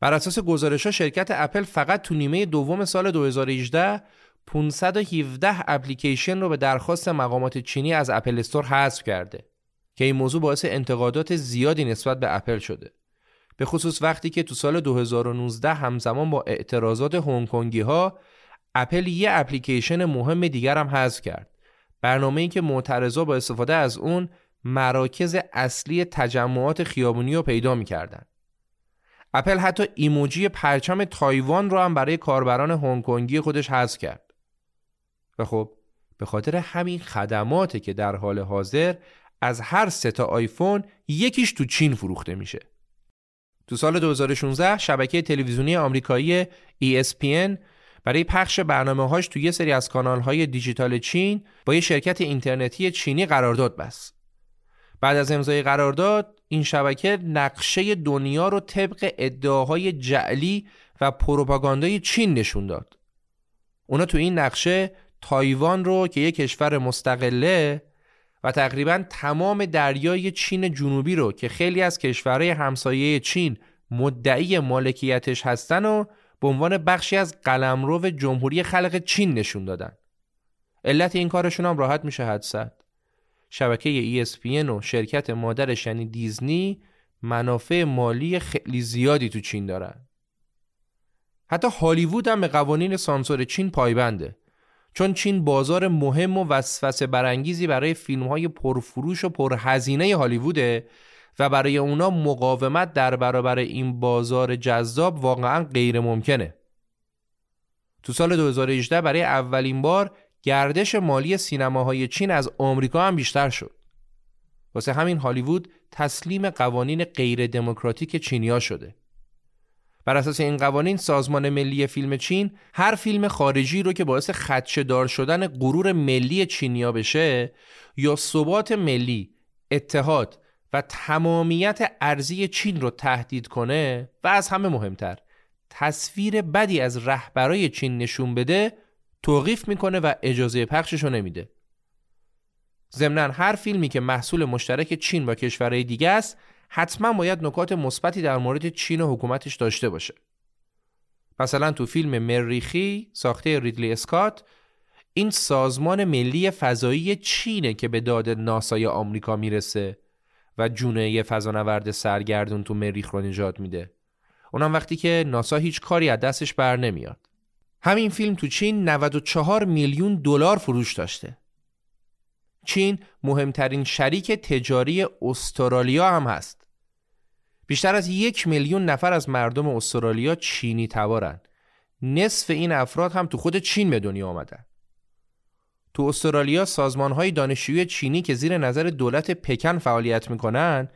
بر اساس گزارش ها شرکت اپل فقط تو نیمه دوم سال 2018 517 اپلیکیشن رو به درخواست مقامات چینی از اپل استور حذف کرده که این موضوع باعث انتقادات زیادی نسبت به اپل شده. به خصوص وقتی که تو سال 2019 همزمان با اعتراضات هنگ کنگ ها اپل یه اپلیکیشن مهم دیگر هم حذف کرد. برنامه ای که معترضا با استفاده از اون مراکز اصلی تجمعات خیابونی رو پیدا می‌کردن. اپل حتی ایموجی پرچم تایوان رو هم برای کاربران هنگ کنگ خودش حذف کرد. و خب به خاطر همین خدماته که در حال حاضر از هر سه تا آیفون یکیش تو چین فروخته میشه. تو سال 2016 شبکه تلویزیونی آمریکایی ESPN برای پخش برنامه هاش تو یه سری از کانال های دیجیتال چین با یه شرکت اینترنتی چینی قرارداد بست. بعد از امضای قرارداد این شبکه نقشه دنیا رو طبق ادعاهای جعلی و پروپاگاندای چین نشون داد. اونا تو این نقشه تایوان رو که یک کشور مستقله و تقریبا تمام دریای چین جنوبی رو که خیلی از کشورهای همسایه چین مدعی مالکیتش هستن و به عنوان بخشی از قلمرو جمهوری خلق چین نشون دادن. علت این کارشون هم راحت میشه حد شبکه ESPN و شرکت مادرش یعنی دیزنی منافع مالی خیلی زیادی تو چین دارن. حتی هالیوود هم به قوانین سانسور چین پایبنده. چون چین بازار مهم و وسوسه برانگیزی برای فیلم های پرفروش و پرهزینه هالیووده و برای اونا مقاومت در برابر این بازار جذاب واقعا غیر ممکنه. تو سال 2018 برای اولین بار گردش مالی سینماهای چین از آمریکا هم بیشتر شد. واسه همین هالیوود تسلیم قوانین غیر دموکراتیک چینیا شده. بر اساس این قوانین سازمان ملی فیلم چین هر فیلم خارجی رو که باعث خدشه دار شدن غرور ملی چینیا بشه یا ثبات ملی، اتحاد و تمامیت ارزی چین رو تهدید کنه و از همه مهمتر تصویر بدی از رهبرای چین نشون بده توقیف می‌کنه و اجازه پخشش رو نمیده. ضمنا هر فیلمی که محصول مشترک چین با کشورهای دیگه است حتما باید نکات مثبتی در مورد چین و حکومتش داشته باشه. مثلا تو فیلم مریخی ساخته ریدلی اسکات این سازمان ملی فضایی چینه که به داد ناسای آمریکا می‌رسه و جونه فضانورد سرگردون تو مریخ رو نجات میده. اونم وقتی که ناسا هیچ کاری از دستش بر نمیاد. همین فیلم تو چین 94 میلیون دلار فروش داشته. چین مهمترین شریک تجاری استرالیا هم هست. بیشتر از یک میلیون نفر از مردم استرالیا چینی تبارن. نصف این افراد هم تو خود چین به دنیا آمدن. تو استرالیا سازمان های دانشجویی چینی که زیر نظر دولت پکن فعالیت می‌کنن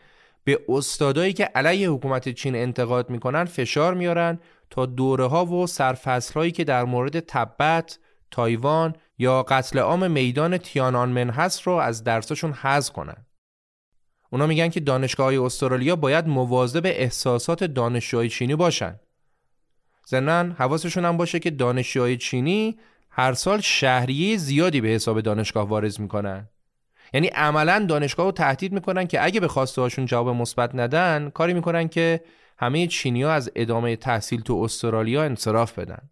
به استادایی که علیه حکومت چین انتقاد می‌کنن فشار میارن تا دوره ها و سرفصل هایی که در مورد تبت، تایوان یا قتل عام میدان تیانانمن هست رو از درسشون حذف کنن. اونا میگن که دانشگاه های استرالیا باید مواظب احساسات دانشجوهای چینی باشن. زنن حواسشون هم باشه که دانشجوهای چینی هر سال شهریه زیادی به حساب دانشگاه وارد می‌کنن. یعنی عملا دانشگاه رو تهدید می‌کنن که اگه به خواسته هاشون جواب مثبت ندن کاری می‌کنن که همه چینی ها از ادامه تحصیل تو استرالیا انصراف بدن.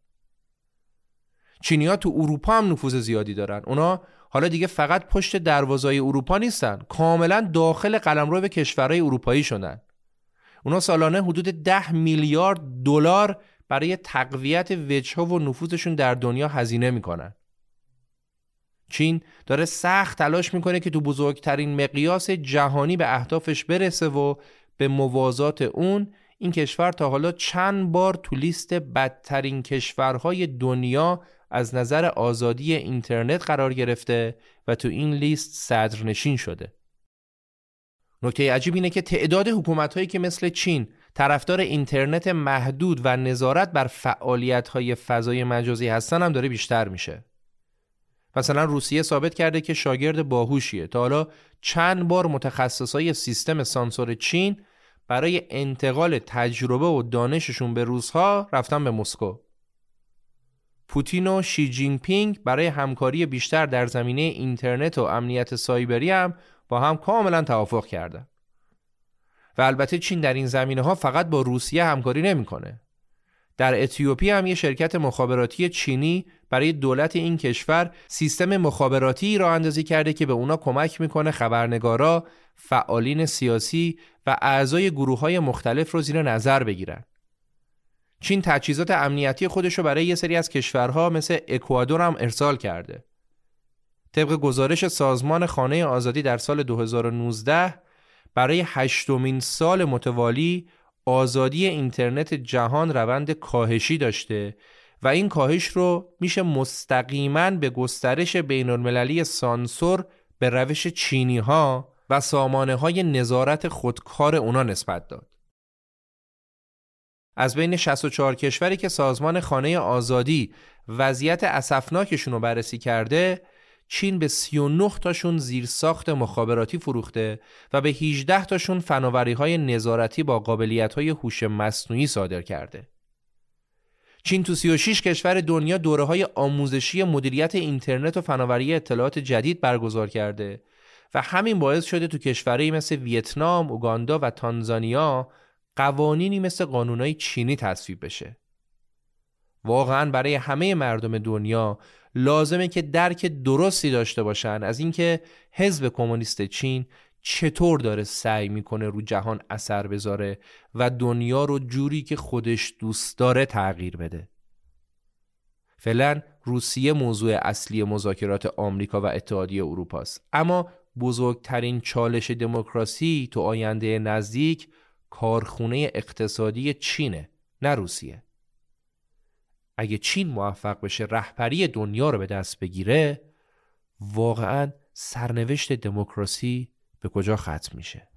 چینی ها تو اروپا هم نفوذ زیادی دارن. اونا حالا دیگه فقط پشت دروازای اروپا نیستن کاملا داخل قلمرو کشورهای اروپایی شدن اونا سالانه حدود ده میلیارد دلار برای تقویت وجه و نفوذشون در دنیا هزینه می‌کنن چین داره سخت تلاش می‌کنه که تو بزرگترین مقیاس جهانی به اهدافش برسه و به موازات اون این کشور تا حالا چند بار تو لیست بدترین کشورهای دنیا از نظر آزادی اینترنت قرار گرفته و تو این لیست صدرنشین شده. نکته عجیب اینه که تعداد حکومت که مثل چین طرفدار اینترنت محدود و نظارت بر فعالیت های فضای مجازی هستن هم داره بیشتر میشه. مثلا روسیه ثابت کرده که شاگرد باهوشیه تا حالا چند بار متخصصای سیستم سانسور چین برای انتقال تجربه و دانششون به روزها رفتن به مسکو. پوتین و شی جین پینگ برای همکاری بیشتر در زمینه اینترنت و امنیت سایبری هم با هم کاملا توافق کردند. و البته چین در این زمینه ها فقط با روسیه همکاری نمی‌کنه. در اتیوپی هم یه شرکت مخابراتی چینی برای دولت این کشور سیستم مخابراتی را اندازی کرده که به اونا کمک می‌کنه خبرنگارا، فعالین سیاسی و اعضای گروه های مختلف رو زیر نظر بگیرن. چین تجهیزات امنیتی خودش رو برای یه سری از کشورها مثل اکوادور هم ارسال کرده. طبق گزارش سازمان خانه آزادی در سال 2019 برای هشتمین سال متوالی آزادی اینترنت جهان روند کاهشی داشته و این کاهش رو میشه مستقیما به گسترش بین المللی سانسور به روش چینی ها و سامانه های نظارت خودکار اونا نسبت داد. از بین 64 کشوری که سازمان خانه آزادی وضعیت اسفناکشون رو بررسی کرده چین به 39 تاشون زیرساخت مخابراتی فروخته و به 18 تاشون فناوری های نظارتی با قابلیت های هوش مصنوعی صادر کرده. چین تو 36 کشور دنیا دوره های آموزشی مدیریت اینترنت و فناوری اطلاعات جدید برگزار کرده و همین باعث شده تو کشورهایی مثل ویتنام، اوگاندا و تانزانیا قوانینی مثل قانونای چینی تصویب بشه. واقعا برای همه مردم دنیا لازمه که درک درستی داشته باشن. از اینکه حزب کمونیست چین چطور داره سعی می‌کنه رو جهان اثر بذاره و دنیا رو جوری که خودش دوست داره تغییر بده. فعلا روسیه موضوع اصلی مذاکرات آمریکا و اتحادیه اروپا است. اما بزرگترین چالش دموکراسی تو آینده نزدیک کارخونه اقتصادی چینه نه روسیه. اگه چین موفق بشه رهبری دنیا رو به دست بگیره واقعا سرنوشت دموکراسی به کجا ختم میشه؟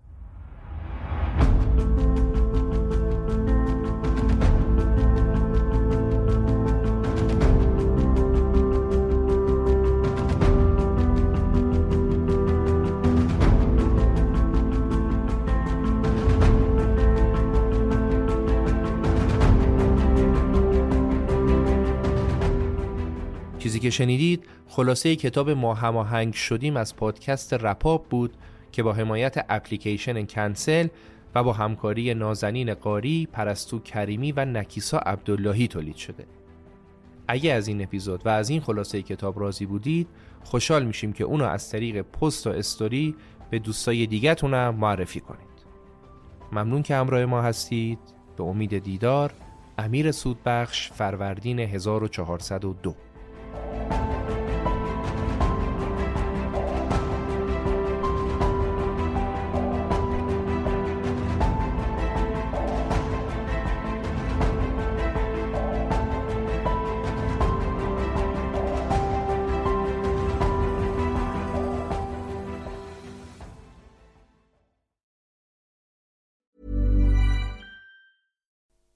که شنیدید خلاصه کتاب ما هماهنگ شدیم از پادکست رپاب بود که با حمایت اپلیکیشن کنسل و با همکاری نازنین قاری، پرستو کریمی و نکیسا عبداللهی تولید شده. اگه از این اپیزود و از این خلاصه کتاب راضی بودید، خوشحال میشیم که اونو از طریق پست و استوری به دوستای دیگه‌تونم معرفی کنید. ممنون که همراه ما هستید. به امید دیدار امیر سودبخش فروردین 1402 Thank you.